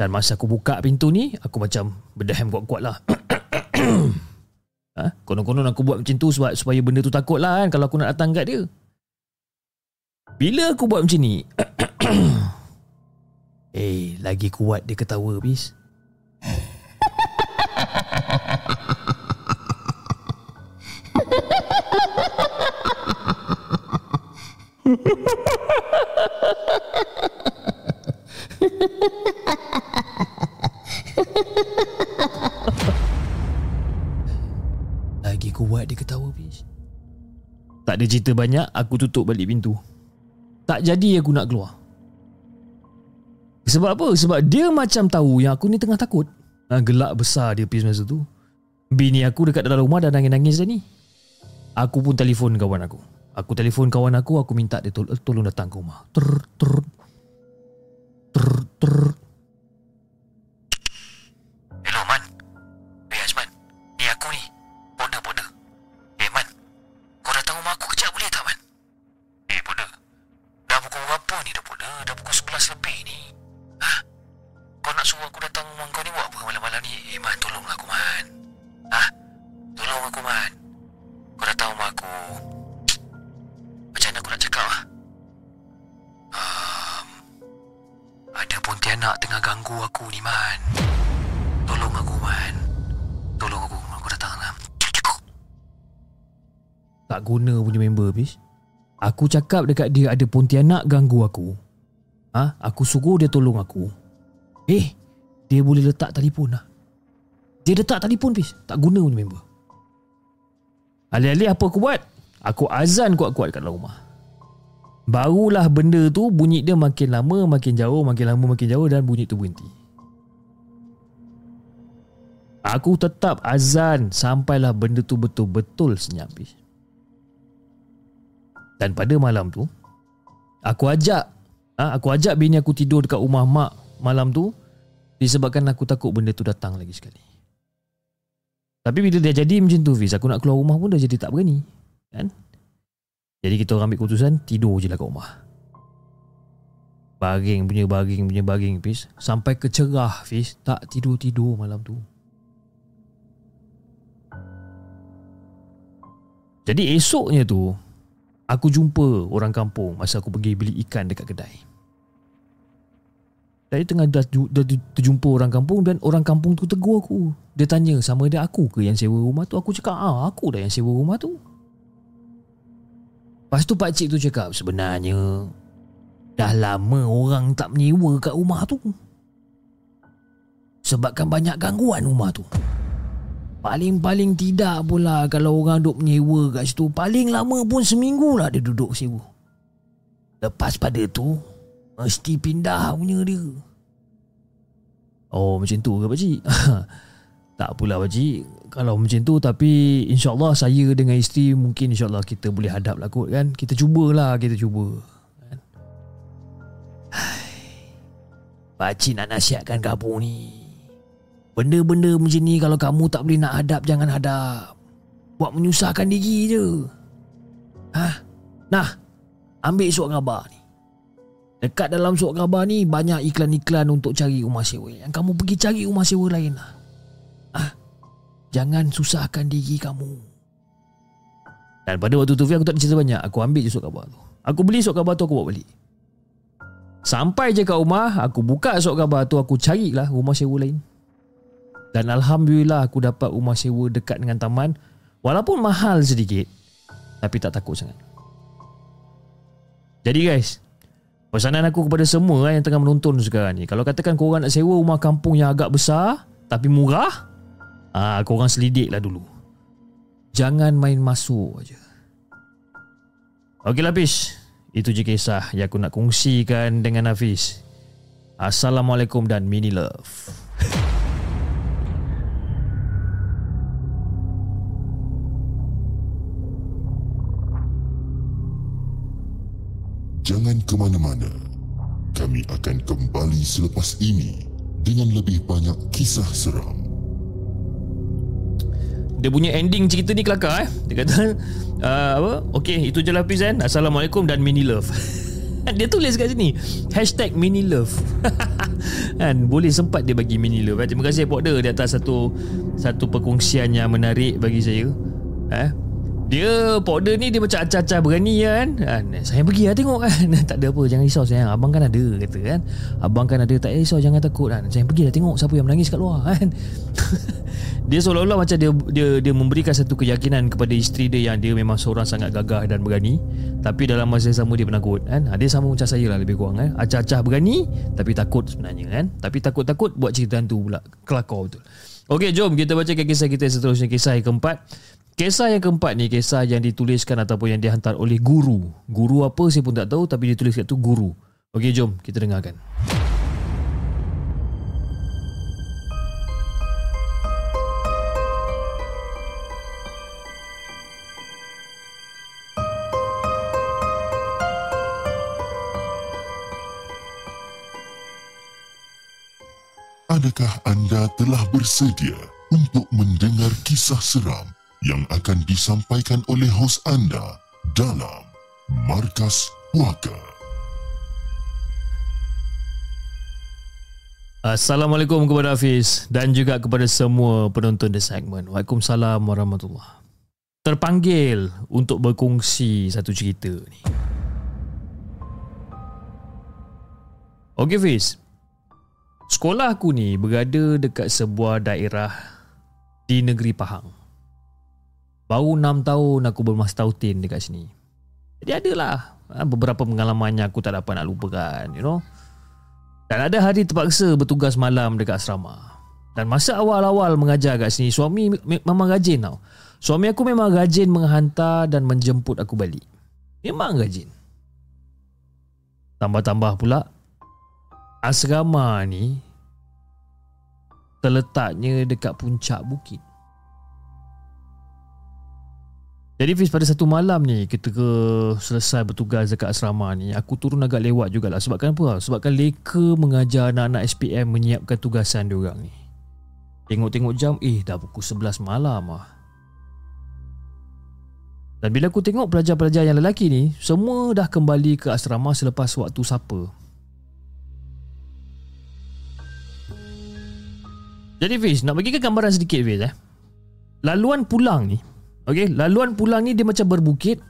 Dan masa aku buka pintu ni Aku macam berdahem kuat-kuat lah. Ha? Konon-konon aku buat macam tu sebab Supaya benda tu takut lah kan Kalau aku nak datang kat dia. Bila aku buat macam ni? Eh lagi kuat dia ketawa bis Cerita banyak Aku tutup balik pintu. Tak jadi aku nak keluar. Sebab apa? Sebab dia macam tahu Yang aku ni tengah takut. Ha, Gelak besar dia bis masa tu. Bini aku dekat dalam rumah Dah nangis-nangis dah ni. Aku pun telefon kawan aku. Aku telefon kawan aku Aku minta dia tol- tolong datang ke rumah. Ter, ter, ter, ter, Aku cakap dekat dia ada Pontianak ganggu aku. Ha? Aku suruh dia tolong aku. Eh, dia boleh letak telefon lah. Dia letak telefon bis. Tak guna punya member. Alih-alih apa aku buat? Aku azan kuat-kuat kat dalam rumah. Barulah benda tu bunyi dia makin lama makin jauh, makin lama makin jauh dan bunyi tu berhenti. Aku tetap azan sampailah benda tu betul-betul senyap bis. Dan pada malam tu Aku ajak ha, Aku ajak bini aku tidur dekat rumah mak Malam tu Disebabkan aku takut benda tu datang lagi sekali. Tapi bila dia jadi macam tu Fiz Aku nak keluar rumah pun dah jadi tak berani Kan? Jadi kita orang ambil keputusan Tidur je lah kat rumah. Baring punya baring punya baring Fiz. Sampai kecerah Fiz Tak tidur-tidur malam tu. Jadi esoknya tu Aku jumpa orang kampung masa aku pergi beli ikan dekat kedai. Saya tengah dah, dah terjumpa orang kampung dan orang kampung tu tegur aku. Dia tanya sama ada aku ke yang sewa rumah tu. Aku cakap, ah aku dah yang sewa rumah tu. Lepas tu pakcik tu cakap, sebenarnya dah lama orang tak menyewa kat rumah tu. Sebabkan banyak gangguan rumah tu. Paling-paling tidak pula kalau orang duk menyewa kat situ. Paling lama pun seminggu lah dia duduk sewa. Lepas pada tu, mesti pindah punya dia. Oh macam tu ke pakcik? tak pula pakcik. Kalau macam tu tapi insyaAllah saya dengan isteri mungkin insyaAllah kita boleh hadap lah kot kan. Kita cubalah kita cuba. Kan? Pakcik nak nasihatkan kamu ni. Benda-benda macam ni kalau kamu tak boleh nak hadap jangan hadap. Buat menyusahkan diri je. Ha? Nah, ambil surat khabar ni. Dekat dalam surat khabar ni banyak iklan-iklan untuk cari rumah sewa. Yang kamu pergi cari rumah sewa lain lah. Ha? Jangan susahkan diri kamu. Dan pada waktu tu aku tak cerita banyak. Aku ambil je surat khabar tu. Aku beli surat khabar tu aku bawa balik. Sampai je kat rumah, aku buka surat khabar tu, aku carilah rumah sewa lain. Dan Alhamdulillah aku dapat rumah sewa dekat dengan taman Walaupun mahal sedikit Tapi tak takut sangat. Jadi guys Pesanan aku kepada semua yang tengah menonton sekarang ni. Kalau katakan korang nak sewa rumah kampung yang agak besar Tapi murah ah, Korang selidik lah dulu. Jangan main masuk aja. Okey Lapis Itu je kisah yang aku nak kongsikan dengan Hafiz. Assalamualaikum dan mini love Jangan ke mana-mana. Kami akan kembali selepas ini dengan lebih banyak kisah seram. Dia punya ending cerita ni kelakar eh. Dia kata uh, apa? Okey, itu je lah kan. Assalamualaikum dan mini love. dia tulis kat sini Hashtag mini love kan boleh sempat dia bagi mini love eh. terima kasih Pokda di atas satu satu perkongsian yang menarik bagi saya eh dia powder ni dia macam acah-acah berani kan? kan? Saya pergi lah tengok kan? Tak ada apa Jangan risau sayang. Abang kan ada kata kan? Abang kan ada Tak risau jangan takut kan? Saya pergi lah tengok Siapa yang menangis kat luar kan? Dia seolah-olah macam dia, dia dia memberikan satu keyakinan Kepada isteri dia Yang dia memang seorang sangat gagah dan berani. Tapi dalam masa yang sama dia penakut kan? Dia sama macam saya lah lebih kurang kan? Acah-acah berani Tapi takut sebenarnya kan? Tapi takut-takut buat cerita tu pula Kelakar betul. Okey jom kita bacakan kisah kita seterusnya. Kisah yang keempat Kisah yang keempat ni kisah yang dituliskan ataupun yang dihantar oleh guru. Guru apa saya pun tak tahu tapi ditulis kat tu guru. Okey jom kita dengarkan. Adakah anda telah bersedia untuk mendengar kisah seram yang akan disampaikan oleh hos anda dalam Markas Puaka. Assalamualaikum kepada Hafiz dan juga kepada semua penonton di segmen. Waalaikumsalam warahmatullahi Terpanggil untuk berkongsi satu cerita ni. Okey Fiz, sekolah aku ni berada dekat sebuah daerah di negeri Pahang. Baru 6 tahun aku bermastautin dekat sini. Jadi adalah ha, beberapa pengalaman yang aku tak dapat nak lupakan, you know. Dan ada hari terpaksa bertugas malam dekat asrama. Dan masa awal-awal mengajar kat sini, suami memang rajin tau. Suami aku memang rajin menghantar dan menjemput aku balik. Memang rajin. Tambah-tambah pula, asrama ni terletaknya dekat puncak bukit. Jadi Fiz pada satu malam ni ketika selesai bertugas dekat asrama ni aku turun agak lewat jugalah sebabkan apa? Sebabkan leka mengajar anak-anak SPM menyiapkan tugasan dia orang ni. Tengok-tengok jam eh dah pukul 11 malam ah. Dan bila aku tengok pelajar-pelajar yang lelaki ni semua dah kembali ke asrama selepas waktu sapa. Jadi Fiz nak bagi ke gambaran sedikit Fiz eh. Laluan pulang ni Okey, laluan pulang ni dia macam berbukit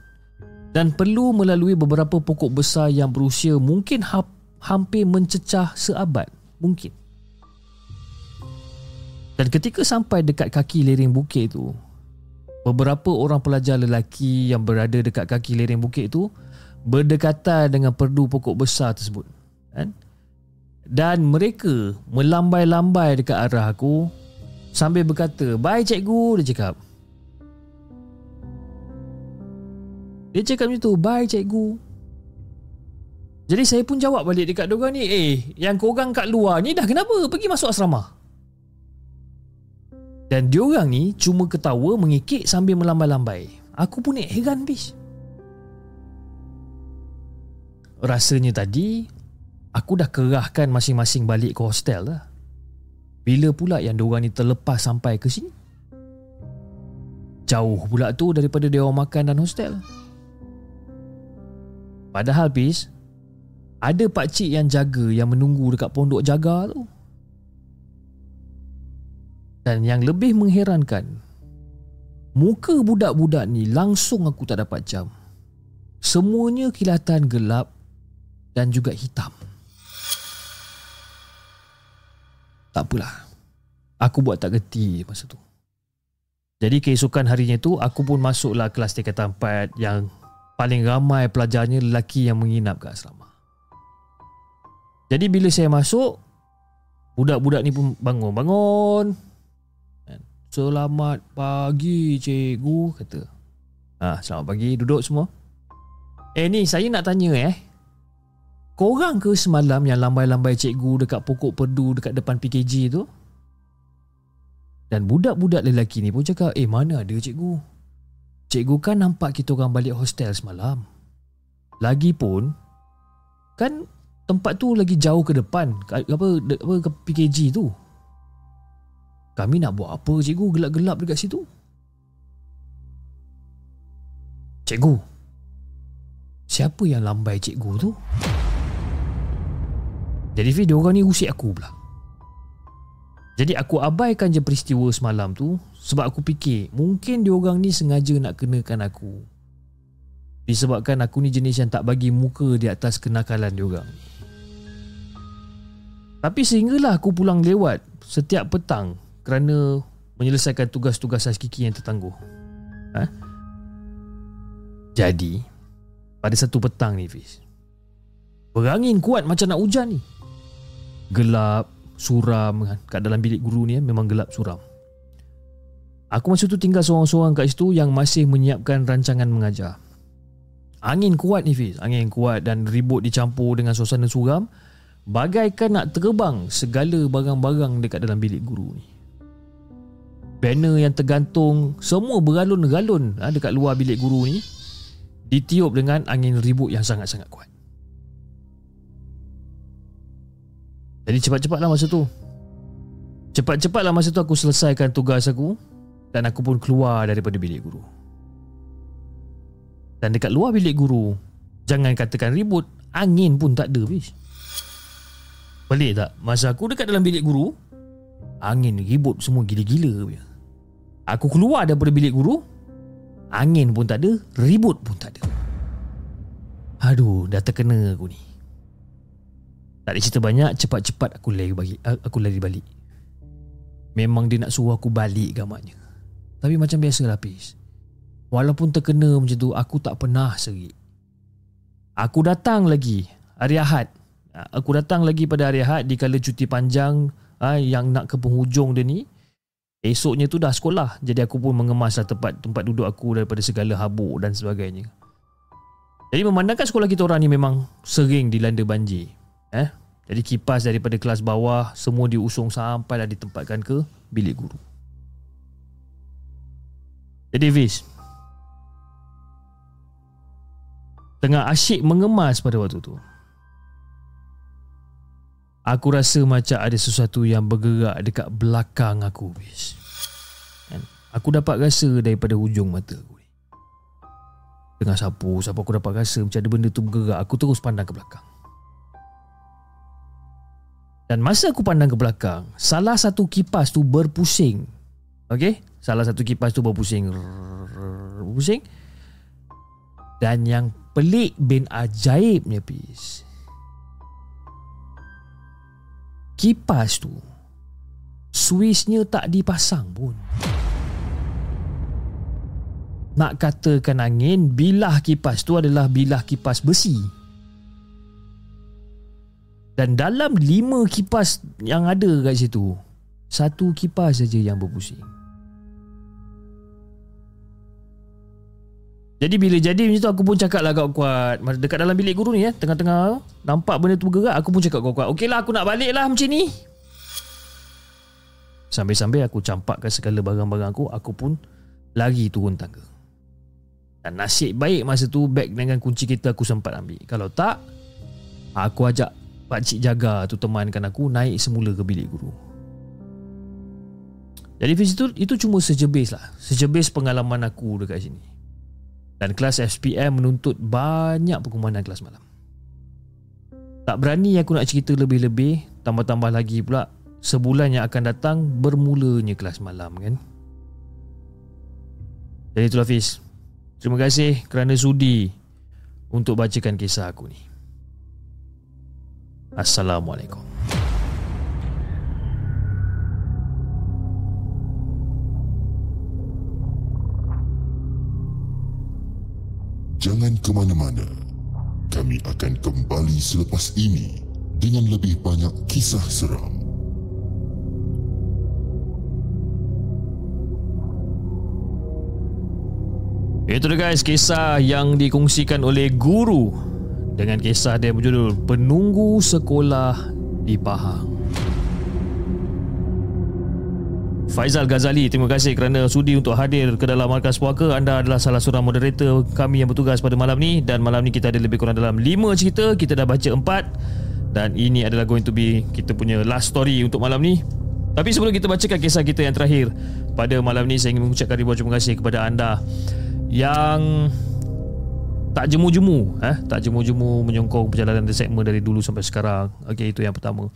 dan perlu melalui beberapa pokok besar yang berusia mungkin ha- hampir mencecah seabad, mungkin. Dan ketika sampai dekat kaki lereng bukit tu, beberapa orang pelajar lelaki yang berada dekat kaki lereng bukit tu berdekatan dengan perdu pokok besar tersebut. Kan? Dan mereka melambai-lambai dekat arah aku sambil berkata, "Bye cikgu," dia cakap. Dia cakap macam tu Bye cikgu. Jadi saya pun jawab balik dekat diorang ni Eh yang korang kat luar ni dah kenapa Pergi masuk asrama? Dan diorang ni Cuma ketawa mengikik sambil melambai-lambai. Aku pun ni heran bis. Rasanya tadi Aku dah kerahkan masing-masing balik ke hostel lah. Bila pula yang diorang ni terlepas sampai ke sini? Jauh pula tu daripada dia orang makan dan hostel Padahal bis Ada pakcik yang jaga Yang menunggu dekat pondok jaga tu. Dan yang lebih mengherankan Muka budak-budak ni Langsung aku tak dapat jam. Semuanya kilatan gelap Dan juga hitam. Tak apalah. Aku buat tak geti masa tu. Jadi keesokan harinya tu aku pun masuklah kelas tingkatan 4 yang paling ramai pelajarnya lelaki yang menginap kat asrama. Jadi bila saya masuk, budak-budak ni pun bangun. Bangun. Selamat pagi cikgu, kata. Ha, selamat pagi, duduk semua. Eh ni, saya nak tanya eh. Korang ke semalam yang lambai-lambai cikgu dekat pokok perdu dekat depan PKG tu? Dan budak-budak lelaki ni pun cakap, eh mana ada cikgu? Cikgu kan nampak kita orang balik hostel semalam. Lagipun kan tempat tu lagi jauh ke depan apa apa ke PKG tu. Kami nak buat apa cikgu gelap-gelap dekat situ? Cikgu. Siapa yang lambai cikgu tu? Jadi video orang ni usik aku pula. Jadi aku abaikan je peristiwa semalam tu sebab aku fikir mungkin dia orang ni sengaja nak kenakan aku. Disebabkan aku ni jenis yang tak bagi muka di atas kenakalan dia orang ni. Tapi sehinggalah aku pulang lewat setiap petang kerana menyelesaikan tugas-tugas hakiki yang tertangguh. Ha? Jadi, pada satu petang ni Fiz, berangin kuat macam nak hujan ni. Gelap, suram kan kat dalam bilik guru ni eh, memang gelap suram. Aku masa tu tinggal seorang-seorang kat situ yang masih menyiapkan rancangan mengajar. Angin kuat ni Fiz, angin kuat dan ribut dicampur dengan suasana suram bagaikan nak terbang segala barang-barang dekat dalam bilik guru ni. Banner yang tergantung semua beralun-galun ha, dekat luar bilik guru ni ditiup dengan angin ribut yang sangat-sangat kuat. Jadi cepat-cepatlah masa tu Cepat-cepatlah masa tu aku selesaikan tugas aku Dan aku pun keluar daripada bilik guru Dan dekat luar bilik guru Jangan katakan ribut Angin pun tak ada bis Pelik tak? Masa aku dekat dalam bilik guru, angin ribut semua gila-gila. Aku keluar daripada bilik guru, angin pun tak ada, ribut pun tak ada. Aduh, dah terkena aku ni. Tak ada cerita banyak, cepat-cepat aku lari balik. Aku lari balik. Memang dia nak suruh aku balik gamaknya. Tapi macam biasa lah Pis. Walaupun terkena macam tu, aku tak pernah serik. Aku datang lagi hari Ahad Ah, aku datang lagi pada hari Ahad di kala cuti panjang ha, yang nak ke penghujung dia ni. Esoknya tu dah sekolah. Jadi aku pun mengemaslah tempat tempat duduk aku daripada segala habuk dan sebagainya. Jadi memandangkan sekolah kita orang ni memang sering dilanda banjir. Eh? Jadi kipas daripada kelas bawah semua diusung sampailah ditempatkan ke bilik guru. Jadi Fiz Tengah asyik mengemas pada waktu tu Aku rasa macam ada sesuatu yang bergerak dekat belakang aku bis. Kan? Aku dapat rasa daripada hujung mata aku. Tengah sapu, sapu aku dapat rasa macam ada benda tu bergerak. Aku terus pandang ke belakang. Dan masa aku pandang ke belakang, salah satu kipas tu berpusing. Okey? Salah satu kipas tu berpusing. Berpusing. Dan yang pelik bin ajaibnya, Pis kipas tu Switchnya tak dipasang pun Nak katakan angin Bilah kipas tu adalah bilah kipas besi Dan dalam lima kipas yang ada kat situ Satu kipas saja yang berpusing. Jadi bila jadi macam tu aku pun cakap lah kuat-kuat Dekat dalam bilik guru ni ya Tengah-tengah Nampak benda tu bergerak Aku pun cakap kuat-kuat Okey lah aku nak balik lah macam ni. Sambil-sambil aku campakkan segala barang-barang aku Aku pun lari turun tangga. Dan nasib baik masa tu Beg dengan kunci kita aku sempat ambil. Kalau tak Aku ajak Pakcik jaga tu temankan aku Naik semula ke bilik guru Jadi Fiz itu, itu cuma sejebis lah Sejebis pengalaman aku dekat sini dan kelas SPM menuntut banyak perkumanan kelas malam. Tak berani aku nak cerita lebih-lebih, tambah-tambah lagi pula sebulan yang akan datang bermulanya kelas malam kan. Jadi itulah Fiz. Terima kasih kerana sudi untuk bacakan kisah aku ni. Assalamualaikum. Jangan ke mana-mana. Kami akan kembali selepas ini dengan lebih banyak kisah seram. Itu dia guys kisah yang dikongsikan oleh guru dengan kisah dia berjudul Penunggu Sekolah di Pahang. Faizal Ghazali terima kasih kerana sudi untuk hadir ke dalam Markas Puaka. Anda adalah salah seorang moderator kami yang bertugas pada malam ni. Dan malam ni kita ada lebih kurang dalam 5 cerita. Kita dah baca 4 dan ini adalah going to be kita punya last story untuk malam ni. Tapi sebelum kita bacakan kisah kita yang terakhir pada malam ni saya ingin mengucapkan ribuan terima kasih kepada anda yang tak jemu-jemu eh tak jemu-jemu menyongkong perjalanan The Segment dari dulu sampai sekarang okey itu yang pertama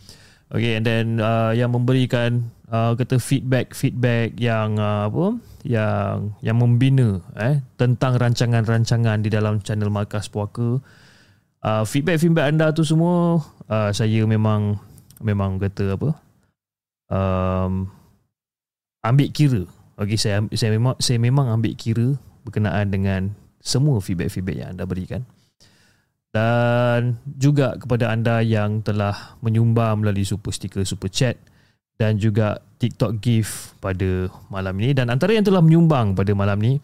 Okay, and then uh, yang memberikan uh, kata feedback feedback yang uh, apa yang yang membina eh tentang rancangan-rancangan di dalam channel Markas Puaka. Uh, feedback feedback anda tu semua uh, saya memang memang kata apa? Um, ambil kira. Okay, saya saya memang saya memang ambil kira berkenaan dengan semua feedback-feedback yang anda berikan. Dan juga kepada anda yang telah menyumbang melalui super sticker super chat dan juga TikTok gift pada malam ini. Dan antara yang telah menyumbang pada malam ini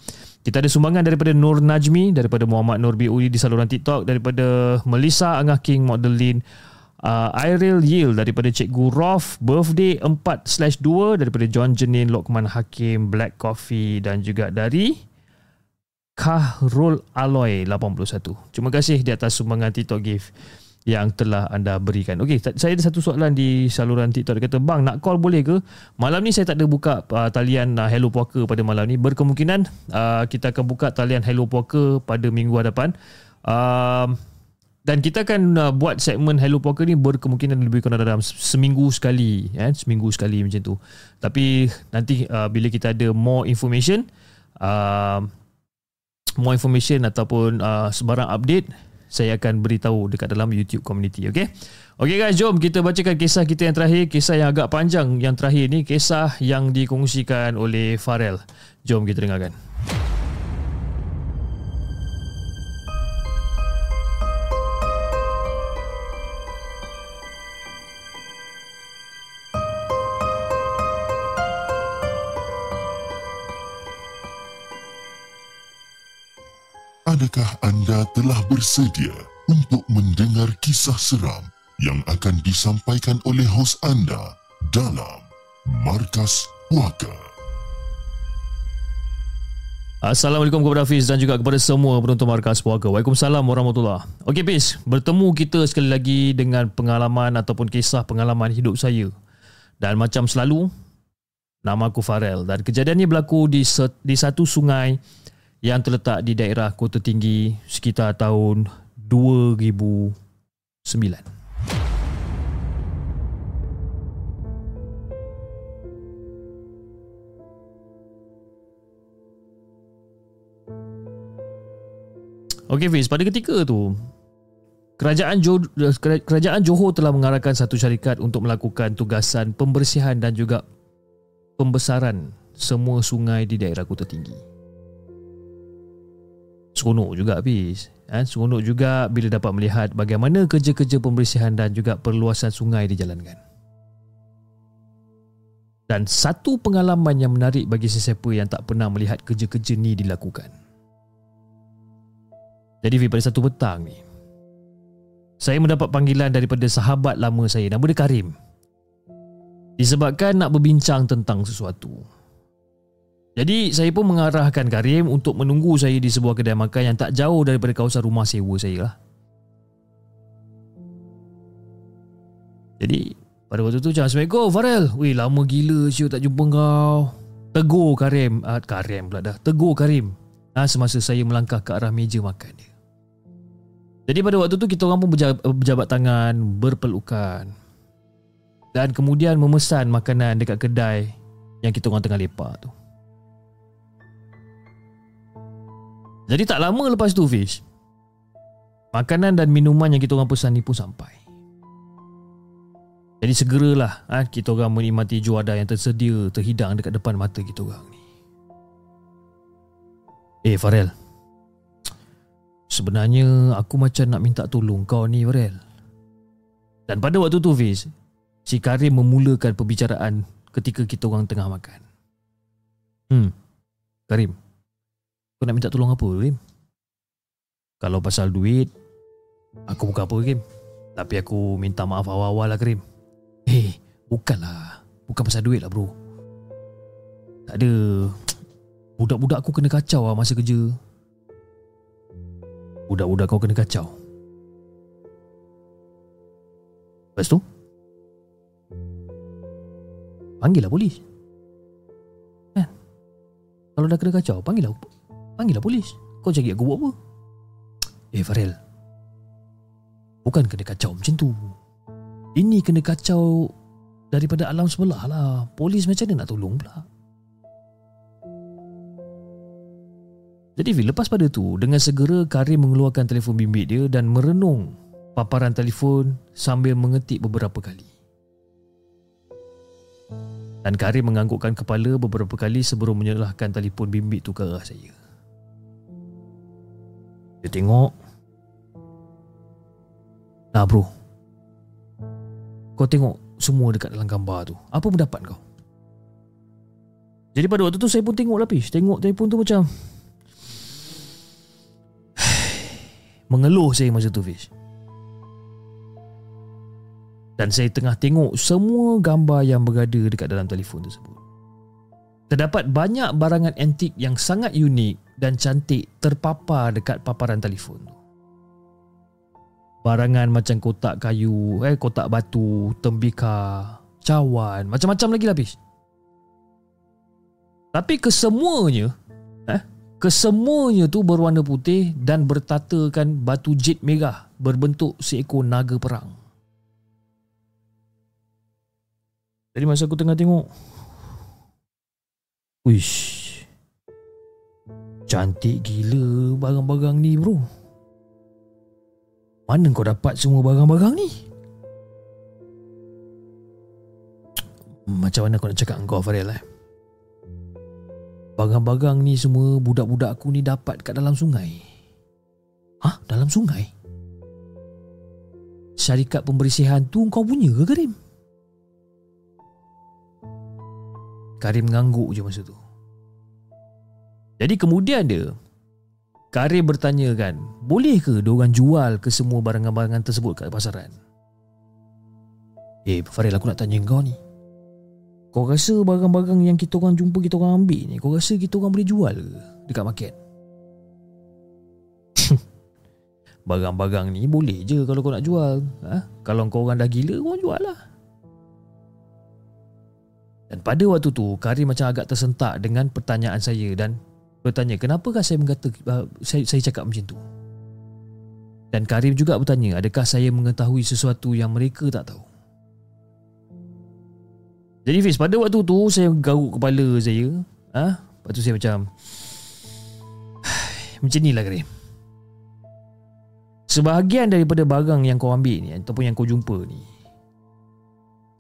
kita ada sumbangan daripada Nur Najmi daripada Muhammad Nur Biuli di saluran TikTok daripada Melissa Angah King Modelin uh, Iril Yil daripada Cikgu Rof Birthday 4/2 daripada John Jenin Lokman Hakim Black Coffee dan juga dari Kahrul Aloy 81. Terima kasih di atas sumbangan TikTok gift yang telah anda berikan. Okey, saya ada satu soalan di saluran TikTok dia kata, "Bang, nak call boleh ke? Malam ni saya tak ada buka uh, talian uh, Hello Poker pada malam ni. Berkemungkinan uh, kita akan buka talian Hello Poker pada minggu hadapan." Uh, dan kita akan uh, buat segmen Hello Poker ni berkemungkinan lebih kurang dalam seminggu sekali ya seminggu sekali macam tu tapi nanti uh, bila kita ada more information uh, more information ataupun uh, sebarang update saya akan beritahu dekat dalam YouTube community okay Okay guys jom kita bacakan kisah kita yang terakhir kisah yang agak panjang yang terakhir ni kisah yang dikongsikan oleh Farel. Jom kita dengarkan Adakah anda telah bersedia untuk mendengar kisah seram yang akan disampaikan oleh hos anda dalam Markas Puaka? Assalamualaikum kepada Hafiz dan juga kepada semua penonton Markas Puaka. Waalaikumsalam warahmatullahi Okey Hafiz, bertemu kita sekali lagi dengan pengalaman ataupun kisah pengalaman hidup saya. Dan macam selalu, nama aku Farel dan kejadian berlaku di, di satu sungai yang terletak di daerah Kota Tinggi sekitar tahun 2009. Okey Fiz, pada ketika tu Kerajaan Johor, Kerajaan Johor telah mengarahkan satu syarikat untuk melakukan tugasan pembersihan dan juga pembesaran semua sungai di daerah Kota Tinggi seronok juga. Habis ha? seronok juga bila dapat melihat bagaimana kerja-kerja pembersihan dan juga perluasan sungai dijalankan. Dan satu pengalaman yang menarik bagi sesiapa yang tak pernah melihat kerja-kerja ni dilakukan. Jadi pada satu petang ni saya mendapat panggilan daripada sahabat lama saya nama dia Karim. Disebabkan nak berbincang tentang sesuatu jadi saya pun mengarahkan Karim untuk menunggu saya di sebuah kedai makan yang tak jauh daripada kawasan rumah sewa saya lah. Jadi pada waktu tu macam Assalamualaikum Farel. Weh lama gila siu tak jumpa kau. Tegur Karim. Ah, Karim pula dah. Tegur Karim. Ah, semasa saya melangkah ke arah meja makan dia. Jadi pada waktu tu kita orang pun berjabat, berjabat tangan, berpelukan. Dan kemudian memesan makanan dekat kedai yang kita orang tengah lepak tu. Jadi tak lama lepas tu Fish Makanan dan minuman yang kita orang pesan ni pun sampai. Jadi segeralah ha, kita orang menikmati juada yang tersedia terhidang dekat depan mata kita orang ni. Eh Farel. Sebenarnya aku macam nak minta tolong kau ni Farel. Dan pada waktu tu Fiz Si Karim memulakan perbicaraan ketika kita orang tengah makan. Hmm. Karim kau nak minta tolong apa, Kim? Kalau pasal duit, aku bukan apa, Kim. Tapi aku minta maaf awal-awal lah, Kim. Eh, hey, bukanlah. Bukan pasal duit lah, bro. Tak ada. Budak-budak aku kena kacau lah masa kerja. Budak-budak kau kena kacau. Lepas tu? Panggil lah polis. Kan? Kalau dah kena kacau, panggil lah Panggillah polis. Kau cari aku buat apa? Eh Farel. Bukan kena kacau macam tu. Ini kena kacau Daripada alam sebelah lah. Polis macam mana nak tolong pula? Jadi lepas pada tu Dengan segera Karim mengeluarkan telefon bimbit dia Dan merenung Paparan telefon Sambil mengetik beberapa kali. Dan Karim menganggukkan kepala beberapa kali Sebelum menyerahkan telefon bimbit tu ke arah saya dia tengok. Nah bro. Kau tengok semua dekat dalam gambar tu. Apa pendapat kau? Jadi pada waktu tu saya pun tengok lah Pish. Tengok telefon tu macam Mengeluh saya masa tu Fish. Dan saya tengah tengok semua gambar yang berada dekat dalam telefon tersebut. Terdapat banyak barangan antik yang sangat unik dan cantik terpapar dekat paparan telefon tu. Barangan macam kotak kayu, eh kotak batu, tembika, cawan, macam-macam lagi lah Tapi kesemuanya, eh, Kesemuanya tu berwarna putih dan bertatakan batu jade merah berbentuk seekor naga perang. Jadi masa aku tengah tengok Wish Cantik gila barang-barang ni bro Mana kau dapat semua barang-barang ni? Macam mana aku nak cakap kau Farel eh? Barang-barang ni semua budak-budak aku ni dapat kat dalam sungai. Hah? Dalam sungai? Syarikat pembersihan tu kau punya ke Karim? Karim mengangguk je masa tu. Jadi kemudian dia Karim bertanya kan, boleh ke diorang jual ke semua barang-barang tersebut kat pasaran? Eh, Faril aku nak tanya kau ni. Kau rasa barang-barang yang kita orang jumpa kita orang ambil ni Kau rasa kita orang boleh jual ke dekat market? barang-barang ni boleh je kalau kau nak jual ha? Kalau kau orang dah gila kau jual lah Dan pada waktu tu Karim macam agak tersentak dengan pertanyaan saya Dan bertanya kenapakah saya mengata uh, saya, saya cakap macam tu? Dan Karim juga bertanya adakah saya mengetahui sesuatu yang mereka tak tahu? Jadi Fiz pada waktu tu saya garuk kepala saya ah, ha? Lepas tu saya macam Macam ni lah Karim. Sebahagian daripada barang yang kau ambil ni Ataupun yang kau jumpa ni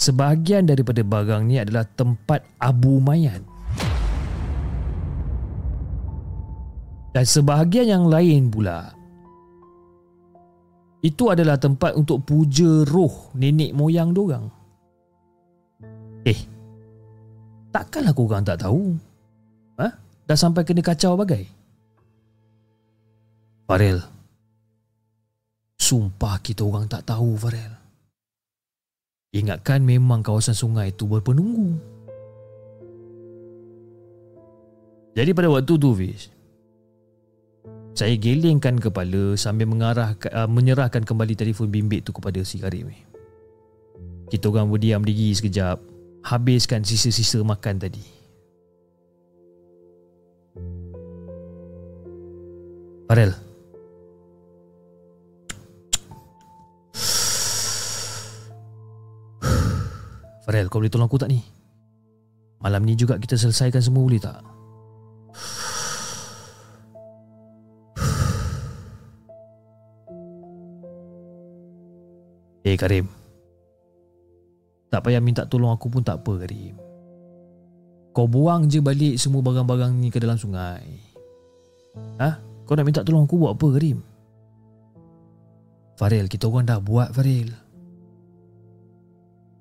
Sebahagian daripada barang ni adalah tempat abu mayat Dan sebahagian yang lain pula Itu adalah tempat untuk puja roh nenek moyang dorang Eh, takkanlah korang tak tahu? Ha? Dah sampai kena kacau bagai? Farel, sumpah kita orang tak tahu Farel. Ingatkan memang kawasan sungai itu berpenunggu. Jadi pada waktu tu Fiz, saya gelengkan kepala sambil mengarah uh, menyerahkan kembali telefon bimbit tu kepada si Karim. Kita orang berdiam diri sekejap habiskan sisa-sisa makan tadi. Farel. Farel, kau boleh tolong aku tak ni? Malam ni juga kita selesaikan semua boleh tak? Eh Karim. Tak payah minta tolong aku pun tak apa Karim. Kau buang je balik semua barang-barang ni ke dalam sungai. Ha? Kau nak minta tolong aku buat apa Karim? Faril, kita orang dah buat Faril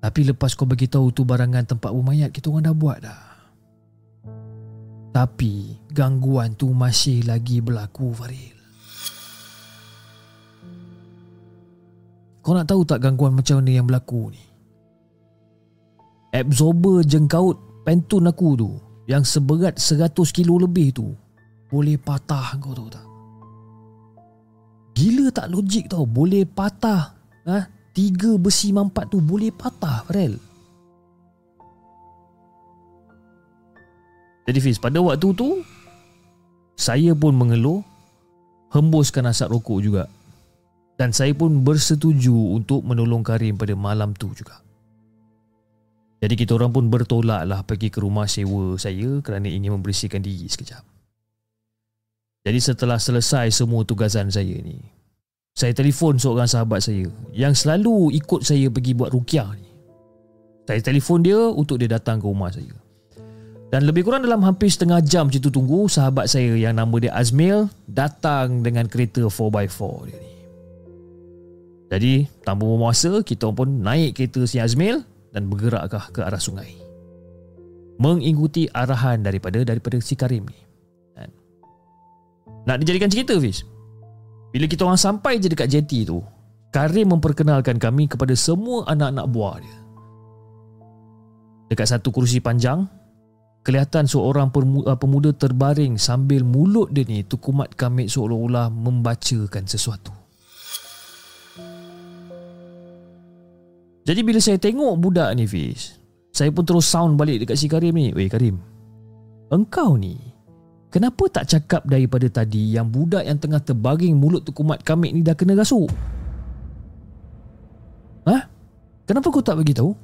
Tapi lepas kau bagi tahu tu barangan tempat bermayat Kita orang dah buat dah. Tapi gangguan tu masih lagi berlaku Faril Kau nak tahu tak gangguan macam mana yang berlaku ni? absorber jengkaut pentun aku tu yang seberat 100 kilo lebih tu boleh patah kau tahu tak gila tak logik tau boleh patah ha? tiga besi mampat tu boleh patah Farel jadi Fiz pada waktu tu saya pun mengeluh hembuskan asap rokok juga dan saya pun bersetuju untuk menolong Karim pada malam tu juga jadi kita orang pun bertolak lah pergi ke rumah sewa saya kerana ingin membersihkan diri sekejap. Jadi setelah selesai semua tugasan saya ni, saya telefon seorang sahabat saya yang selalu ikut saya pergi buat rukiah ni. Saya telefon dia untuk dia datang ke rumah saya. Dan lebih kurang dalam hampir setengah jam macam tu tunggu, sahabat saya yang nama dia Azmil datang dengan kereta 4x4 dia ni. Jadi, tanpa memuasa, kita pun naik kereta si Azmil dan bergerakkah ke arah sungai. Mengikuti arahan daripada daripada si Karim ni. Kan? nak dijadikan cerita Fiz? Bila kita orang sampai je dekat jeti tu Karim memperkenalkan kami kepada semua anak-anak buah dia. Dekat satu kerusi panjang kelihatan seorang uh, pemuda terbaring sambil mulut dia ni tukumat kami seolah-olah membacakan sesuatu Jadi bila saya tengok budak ni Fiz Saya pun terus sound balik dekat si Karim ni Weh Karim Engkau ni Kenapa tak cakap daripada tadi yang budak yang tengah terbaring mulut terkumat kamik ni dah kena rasuk? Ha? Kenapa kau tak bagi tahu?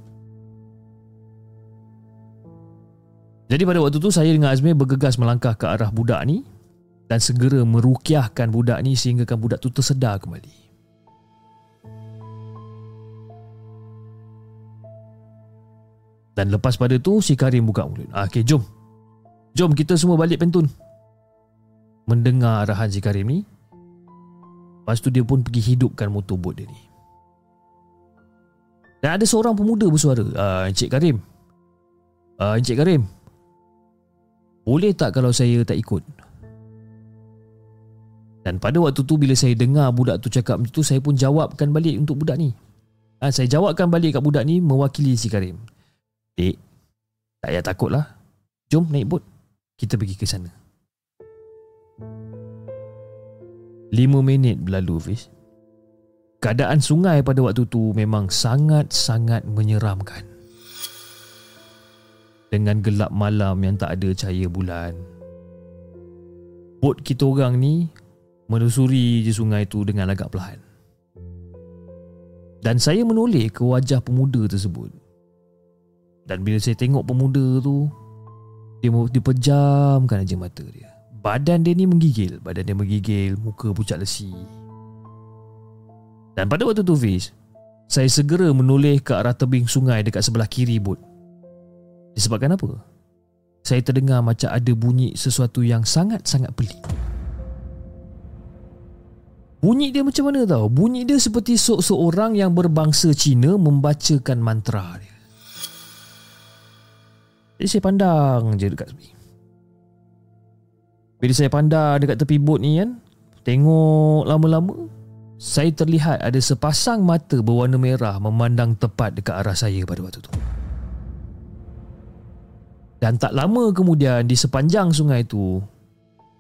Jadi pada waktu tu saya dengan Azmi bergegas melangkah ke arah budak ni dan segera merukiahkan budak ni sehingga budak tu tersedar kembali. Dan lepas pada tu si Karim buka mulut. Ah, okay, jom. Jom kita semua balik pentun. Mendengar arahan si Karim ni. Lepas tu dia pun pergi hidupkan motorbot dia ni. Dan ada seorang pemuda bersuara. Ah, Encik Karim. Ah, Encik Karim. Boleh tak kalau saya tak ikut? Dan pada waktu tu bila saya dengar budak tu cakap macam tu, saya pun jawabkan balik untuk budak ni. Ah, saya jawabkan balik kat budak ni mewakili si Karim. Dek, tak payah takut lah. Jom naik bot. Kita pergi ke sana. Lima minit berlalu, Fiz. Keadaan sungai pada waktu tu memang sangat-sangat menyeramkan. Dengan gelap malam yang tak ada cahaya bulan. Bot kita orang ni menelusuri je sungai tu dengan agak perlahan. Dan saya menoleh ke wajah pemuda tersebut. Dan bila saya tengok pemuda tu Dia dipejamkan aja mata dia Badan dia ni menggigil Badan dia menggigil Muka pucat lesi Dan pada waktu tu Fiz Saya segera menoleh ke arah tebing sungai Dekat sebelah kiri bot Disebabkan apa? Saya terdengar macam ada bunyi sesuatu yang sangat-sangat pelik Bunyi dia macam mana tau? Bunyi dia seperti seorang yang berbangsa Cina membacakan mantra dia. Jadi saya pandang je dekat tepi Bila saya pandang dekat tepi bot ni kan Tengok lama-lama Saya terlihat ada sepasang mata berwarna merah Memandang tepat dekat arah saya pada waktu tu Dan tak lama kemudian di sepanjang sungai tu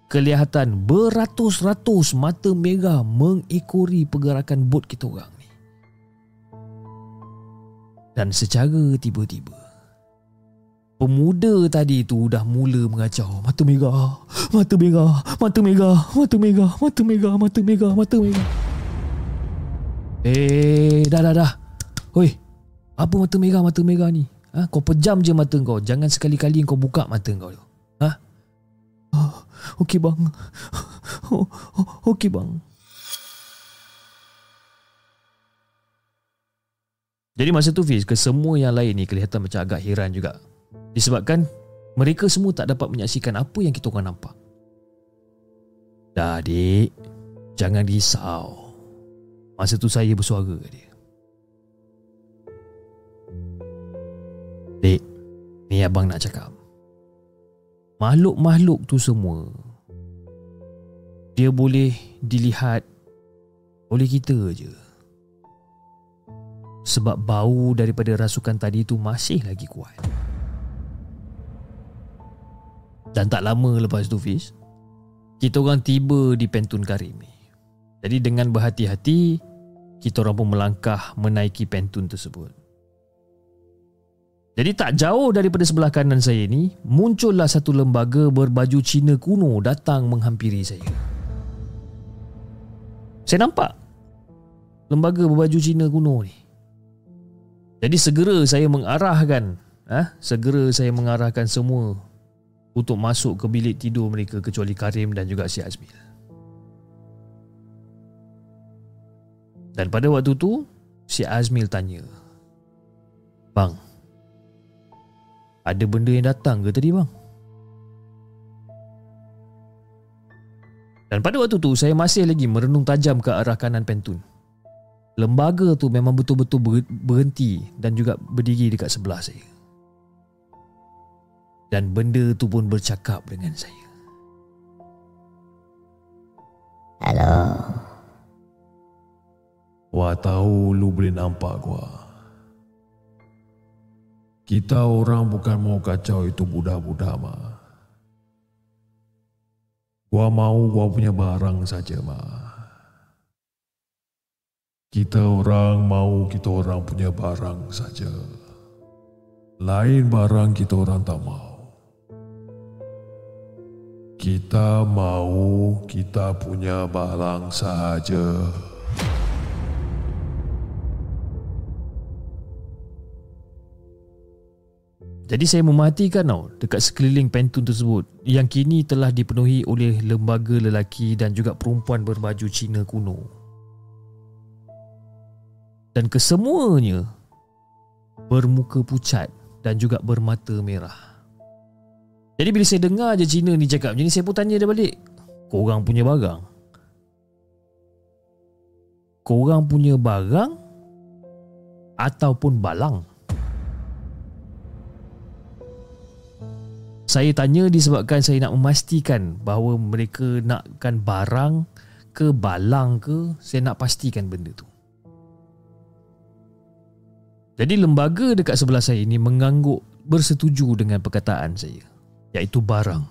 Kelihatan beratus-ratus mata merah mengekori pergerakan bot kita orang ni. Dan secara tiba-tiba, Pemuda tadi tu dah mula mengacau. Mata merah, mata merah, mata merah, mata merah, mata merah, mata merah, mata merah. Eh, dah dah dah. Hoi. Apa mata merah mata merah ni? Ha, kau pejam je mata kau. Jangan sekali-kali kau buka mata kau tu. Ha? Oh, okey bang. Oh, oh, okey bang. Jadi masa tu Fiz, ke semua yang lain ni kelihatan macam agak heran juga. Disebabkan mereka semua tak dapat menyaksikan apa yang kita orang nampak. Dah adik, jangan risau. Masa tu saya bersuara ke dia. Dek, ni abang nak cakap. Makhluk-makhluk tu semua, dia boleh dilihat oleh kita je. Sebab bau daripada rasukan tadi tu masih lagi kuat. Dan tak lama lepas tu Fiz. Kita orang tiba di Pentun Karim ni Jadi dengan berhati-hati Kita orang pun melangkah menaiki Pentun tersebut. Jadi tak jauh daripada sebelah kanan saya ni Muncullah satu lembaga berbaju Cina kuno datang menghampiri saya. Saya nampak Lembaga berbaju Cina kuno ni. Jadi segera saya mengarahkan ah, Segera saya mengarahkan semua untuk masuk ke bilik tidur mereka kecuali Karim dan juga si Azmil. Dan pada waktu tu, si Azmil tanya, Bang, ada benda yang datang ke tadi bang? Dan pada waktu tu, saya masih lagi merenung tajam ke arah kanan pentun. Lembaga tu memang betul-betul berhenti dan juga berdiri dekat sebelah saya dan benda tu pun bercakap dengan saya. Hello. Wah tahu lu boleh nampak gua. Kita orang bukan mau kacau itu budak-budak mah. Gua mau gua punya barang saja mah. Kita orang mau kita orang punya barang saja. Lain barang kita orang tak mau Kita mau kita punya barang sahaja. Jadi saya mematikan tau dekat sekeliling pentun tersebut yang kini telah dipenuhi oleh lembaga lelaki dan juga perempuan berbaju Cina kuno. Dan kesemuanya bermuka pucat dan juga bermata merah. Jadi bila saya dengar je Cina ni cakap macam ni saya pun tanya dia balik. Korang punya barang? Korang punya barang ataupun balang? Saya tanya disebabkan saya nak memastikan bahawa mereka nakkan barang ke balang ke, saya nak pastikan benda tu. Jadi lembaga dekat sebelah saya ini mengangguk bersetuju dengan perkataan saya, iaitu barang.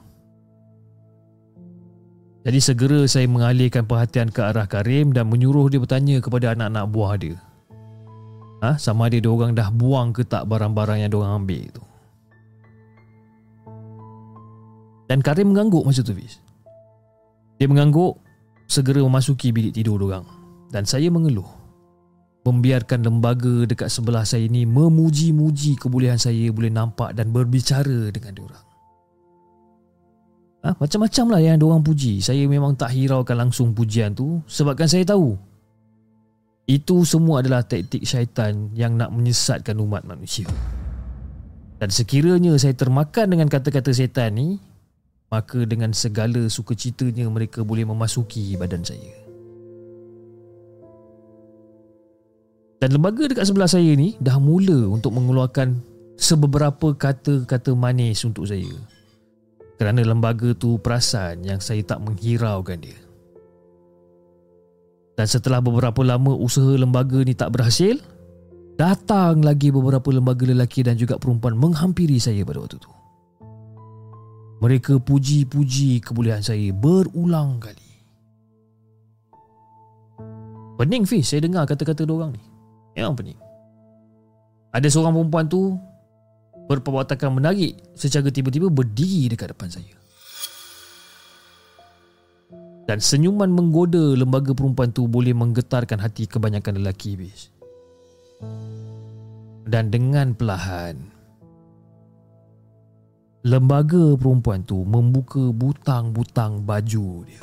Jadi segera saya mengalihkan perhatian ke arah Karim dan menyuruh dia bertanya kepada anak-anak buah dia. Ha, sama ada dia orang dah buang ke tak barang-barang yang dia orang ambil tu. Dan Karim mengangguk masa tu Fiz Dia mengangguk Segera memasuki bilik tidur orang Dan saya mengeluh Membiarkan lembaga dekat sebelah saya ini Memuji-muji kebolehan saya Boleh nampak dan berbicara dengan orang. Ha, Macam-macam lah yang orang puji Saya memang tak hiraukan langsung pujian tu Sebabkan saya tahu Itu semua adalah taktik syaitan Yang nak menyesatkan umat manusia dan sekiranya saya termakan dengan kata-kata setan ni maka dengan segala sukacitanya mereka boleh memasuki badan saya. Dan lembaga dekat sebelah saya ni dah mula untuk mengeluarkan sebeberapa kata-kata manis untuk saya. Kerana lembaga tu perasan yang saya tak menghiraukan dia. Dan setelah beberapa lama usaha lembaga ni tak berhasil, datang lagi beberapa lembaga lelaki dan juga perempuan menghampiri saya pada waktu tu. Mereka puji-puji kebolehan saya berulang kali. Pening Fiz saya dengar kata-kata diorang ni. Memang pening. Ada seorang perempuan tu berperwatakan menarik secara tiba-tiba berdiri dekat depan saya. Dan senyuman menggoda lembaga perempuan tu boleh menggetarkan hati kebanyakan lelaki Fiz. Dan dengan perlahan Lembaga perempuan tu membuka butang-butang baju dia.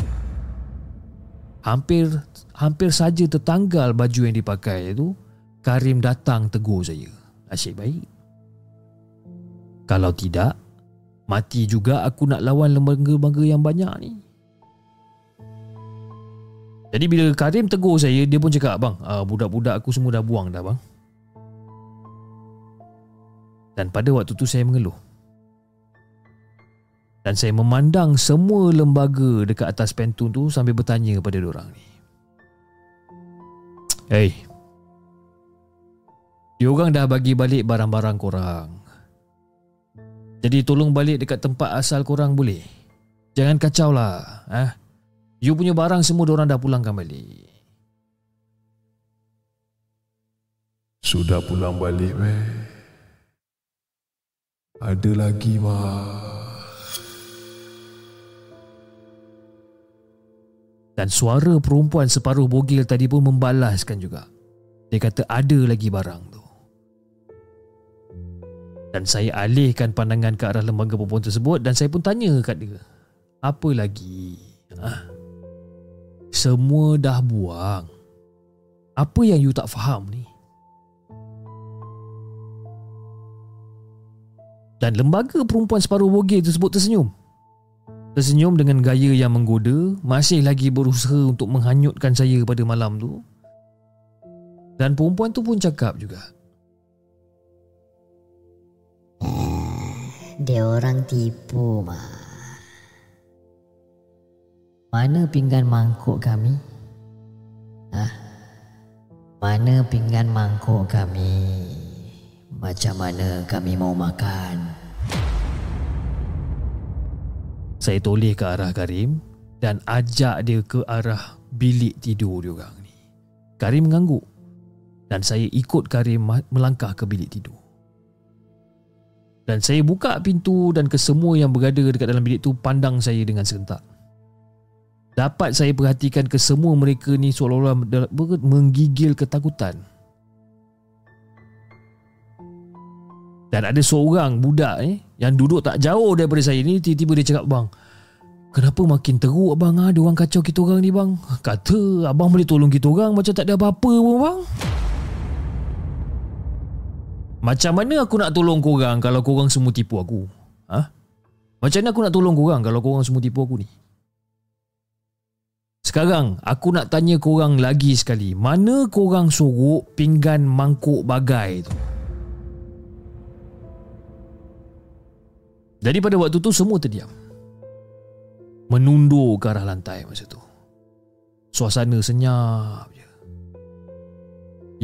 Hampir hampir saja tertanggal baju yang dipakai tu, Karim datang tegur saya. Asyik baik. Kalau tidak, mati juga aku nak lawan lembaga-lembaga yang banyak ni. Jadi bila Karim tegur saya, dia pun cakap, bang, uh, budak-budak aku semua dah buang dah bang. Dan pada waktu tu saya mengeluh dan saya memandang semua lembaga dekat atas pentun tu sambil bertanya kepada orang ni. Hey. Diorang dah bagi balik barang-barang korang. Jadi tolong balik dekat tempat asal korang boleh. Jangan kacau lah. Eh? You punya barang semua diorang dah pulangkan balik. Sudah pulang balik, meh. Ada lagi, mah. Dan suara perempuan separuh bogil tadi pun membalaskan juga. Dia kata ada lagi barang. Dan saya alihkan pandangan ke arah lembaga perempuan tersebut dan saya pun tanya kat dia. Apa lagi? Ha? Semua dah buang. Apa yang you tak faham ni? Dan lembaga perempuan separuh bogil tersebut tersenyum. Tersenyum dengan gaya yang menggoda Masih lagi berusaha untuk menghanyutkan saya pada malam tu Dan perempuan tu pun cakap juga Dia orang tipu mah Mana pinggan mangkuk kami? Hah? Mana pinggan mangkuk kami? Macam mana kami mau makan? Saya toleh ke arah Karim dan ajak dia ke arah bilik tidur dia orang ni. Karim mengangguk dan saya ikut Karim melangkah ke bilik tidur. Dan saya buka pintu dan kesemua yang berada dekat dalam bilik tu pandang saya dengan serentak. Dapat saya perhatikan kesemua mereka ni seolah-olah menggigil ketakutan. Dan ada seorang budak ni yang duduk tak jauh daripada saya ni tiba-tiba dia cakap bang Kenapa makin teruk abang ha? Dia orang kacau kita orang ni bang Kata abang boleh tolong kita orang Macam tak ada apa-apa pun bang Macam mana aku nak tolong korang Kalau korang semua tipu aku ha? Macam mana aku nak tolong korang Kalau korang semua tipu aku ni Sekarang aku nak tanya korang lagi sekali Mana korang sorok pinggan mangkuk bagai tu Jadi pada waktu tu semua terdiam. Menundur ke arah lantai masa tu. Suasana senyap.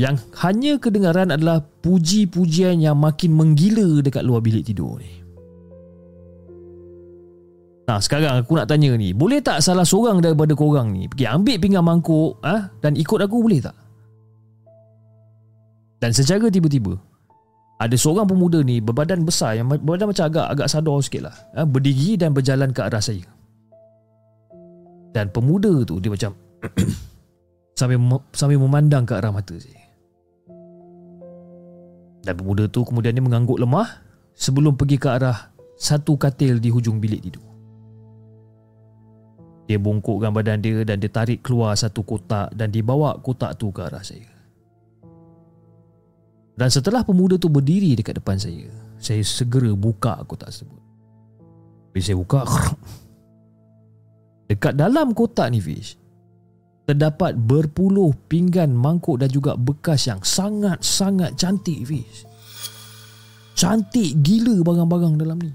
Yang hanya kedengaran adalah puji-pujian yang makin menggila dekat luar bilik tidur ni. Nah sekarang aku nak tanya ni Boleh tak salah seorang daripada korang ni Pergi ambil pinggan mangkuk ah, Dan ikut aku boleh tak? Dan secara tiba-tiba ada seorang pemuda ni berbadan besar yang berbadan macam agak agak sadar sikit lah ha, berdiri dan berjalan ke arah saya dan pemuda tu dia macam sambil sambil memandang ke arah mata saya dan pemuda tu kemudian dia mengangguk lemah sebelum pergi ke arah satu katil di hujung bilik tidur dia bungkukkan badan dia dan dia tarik keluar satu kotak dan dibawa kotak tu ke arah saya dan setelah pemuda tu berdiri dekat depan saya, saya segera buka kotak tersebut. Bila saya buka, dekat dalam kotak ni Fish, terdapat berpuluh pinggan mangkuk dan juga bekas yang sangat-sangat cantik Fish. Cantik gila barang-barang dalam ni.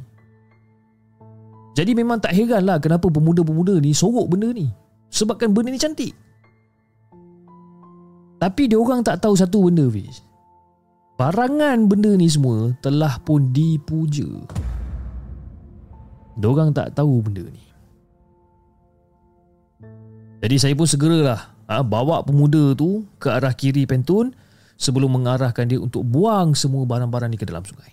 Jadi memang tak heranlah kenapa pemuda-pemuda ni sorok benda ni. Sebabkan benda ni cantik. Tapi dia orang tak tahu satu benda Fish. Barangan benda ni semua telah pun dipuja. Diorang tak tahu benda ni. Jadi saya pun segeralah ha, bawa pemuda tu ke arah kiri pentun sebelum mengarahkan dia untuk buang semua barang-barang ni ke dalam sungai.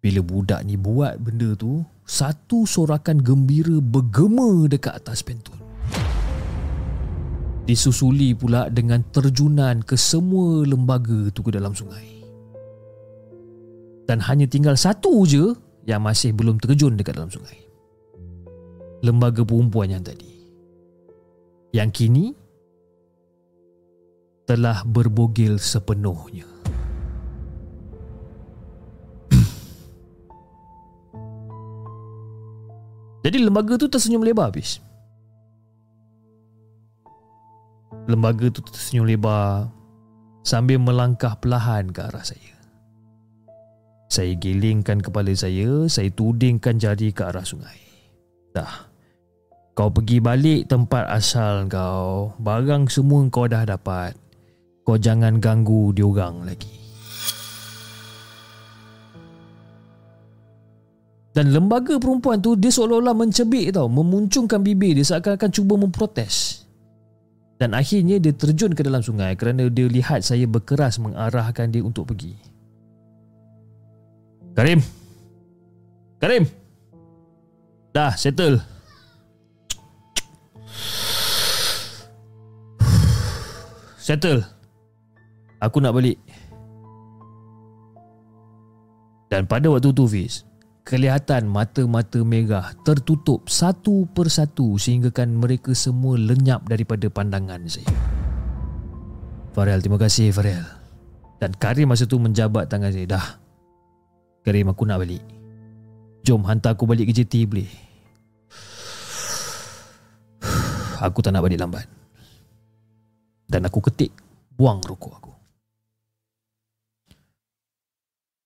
Bila budak ni buat benda tu, satu sorakan gembira bergema dekat atas pentun disusuli pula dengan terjunan ke semua lembaga tu ke dalam sungai. Dan hanya tinggal satu je yang masih belum terjun dekat dalam sungai. Lembaga perempuan yang tadi. Yang kini telah berbogil sepenuhnya. Jadi lembaga tu tersenyum lebar habis. Lembaga tu tersenyum lebar sambil melangkah perlahan ke arah saya. Saya gelingkan kepala saya, saya tudingkan jari ke arah sungai. Dah. Kau pergi balik tempat asal kau. Barang semua kau dah dapat. Kau jangan ganggu diorang lagi. Dan lembaga perempuan tu dia seolah-olah mencebik tau. Memuncungkan bibir dia seakan-akan cuba memprotes. Dan akhirnya dia terjun ke dalam sungai kerana dia lihat saya berkeras mengarahkan dia untuk pergi. Karim. Karim. Dah, settle. Settle. Aku nak balik. Dan pada waktu tu Fiz, kelihatan mata-mata merah tertutup satu persatu sehinggakan mereka semua lenyap daripada pandangan saya. Farel, terima kasih Farel. Dan Karim masa tu menjabat tangan saya. Dah. Karim, aku nak balik. Jom hantar aku balik ke JT boleh? Aku tak nak balik lambat. Dan aku ketik buang rokok aku.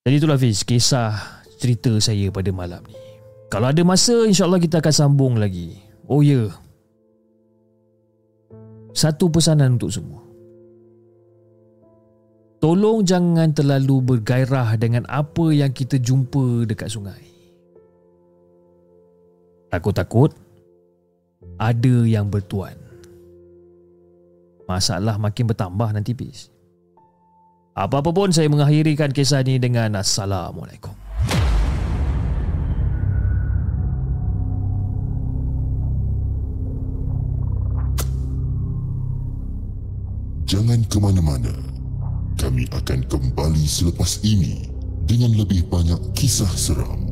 Jadi itulah Fiz, kisah cerita saya pada malam ni. Kalau ada masa, insyaAllah kita akan sambung lagi. Oh ya. Yeah. Satu pesanan untuk semua. Tolong jangan terlalu bergairah dengan apa yang kita jumpa dekat sungai. Takut-takut, ada yang bertuan. Masalah makin bertambah nanti, bis. Apa-apa pun saya mengakhirikan kisah ini dengan Assalamualaikum. Jangan ke mana-mana. Kami akan kembali selepas ini dengan lebih banyak kisah seram.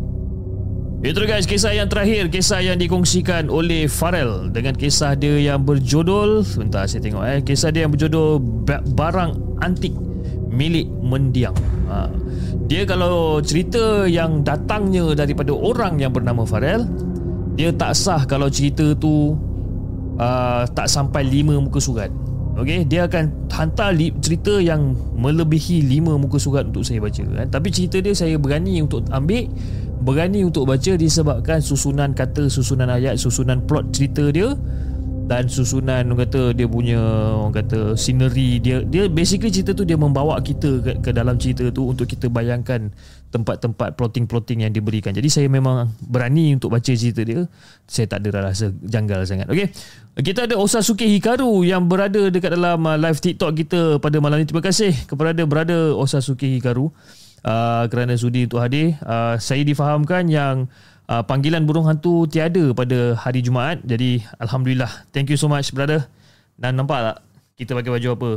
Itu guys kisah yang terakhir Kisah yang dikongsikan oleh Farel Dengan kisah dia yang berjudul Sebentar saya tengok eh Kisah dia yang berjudul Ba- Barang Antik Milik Mendiang ha. Dia kalau cerita yang datangnya Daripada orang yang bernama Farel Dia tak sah kalau cerita tu uh, Tak sampai 5 muka surat Okey, dia akan hantar li- cerita yang melebihi 5 muka surat untuk saya baca. Kan? Tapi cerita dia saya berani untuk ambil, berani untuk baca disebabkan susunan kata, susunan ayat, susunan plot cerita dia dan susunan orang kata dia punya orang kata scenery dia dia basically cerita tu dia membawa kita ke, ke dalam cerita tu untuk kita bayangkan tempat-tempat plotting-plotting yang diberikan. Jadi saya memang berani untuk baca cerita dia. Saya tak ada rasa janggal sangat. Okey. Kita ada Osasuke Hikaru yang berada dekat dalam uh, live TikTok kita pada malam ini. Terima kasih kepada berada Osasuke Hikaru uh, kerana sudi untuk hadir. Uh, saya difahamkan yang uh, panggilan burung hantu tiada pada hari Jumaat. Jadi alhamdulillah. Thank you so much brother. Dan nampak tak kita pakai baju apa?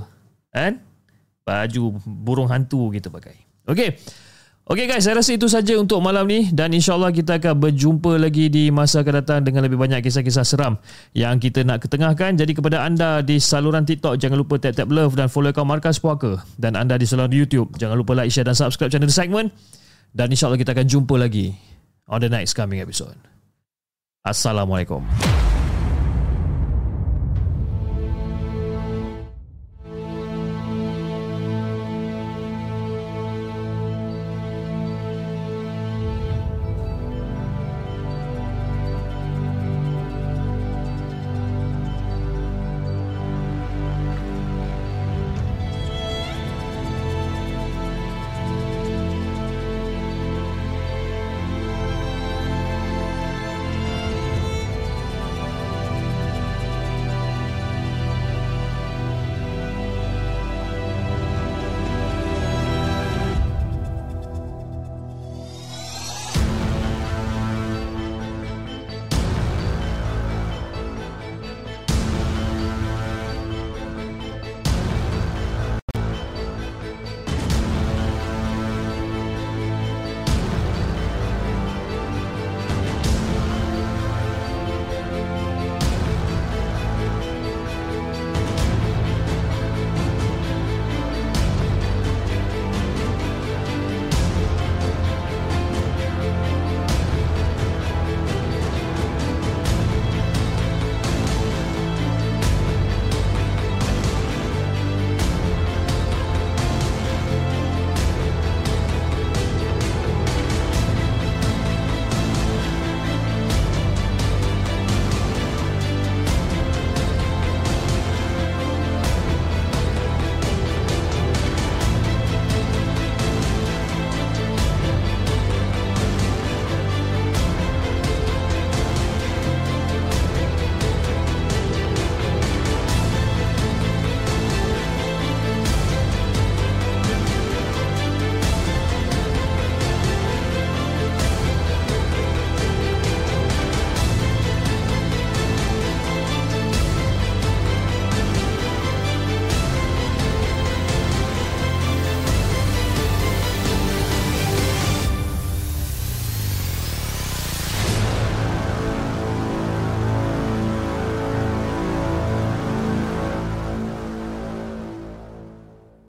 Kan? Baju burung hantu kita pakai. Okey. Okey guys, saya rasa itu saja untuk malam ni dan insyaAllah kita akan berjumpa lagi di masa akan datang dengan lebih banyak kisah-kisah seram yang kita nak ketengahkan. Jadi kepada anda di saluran TikTok, jangan lupa tap-tap love dan follow akaun Markas Puaka. Dan anda di saluran YouTube, jangan lupa like, share dan subscribe channel The Segment. Dan insyaAllah kita akan jumpa lagi on the next coming episode. Assalamualaikum.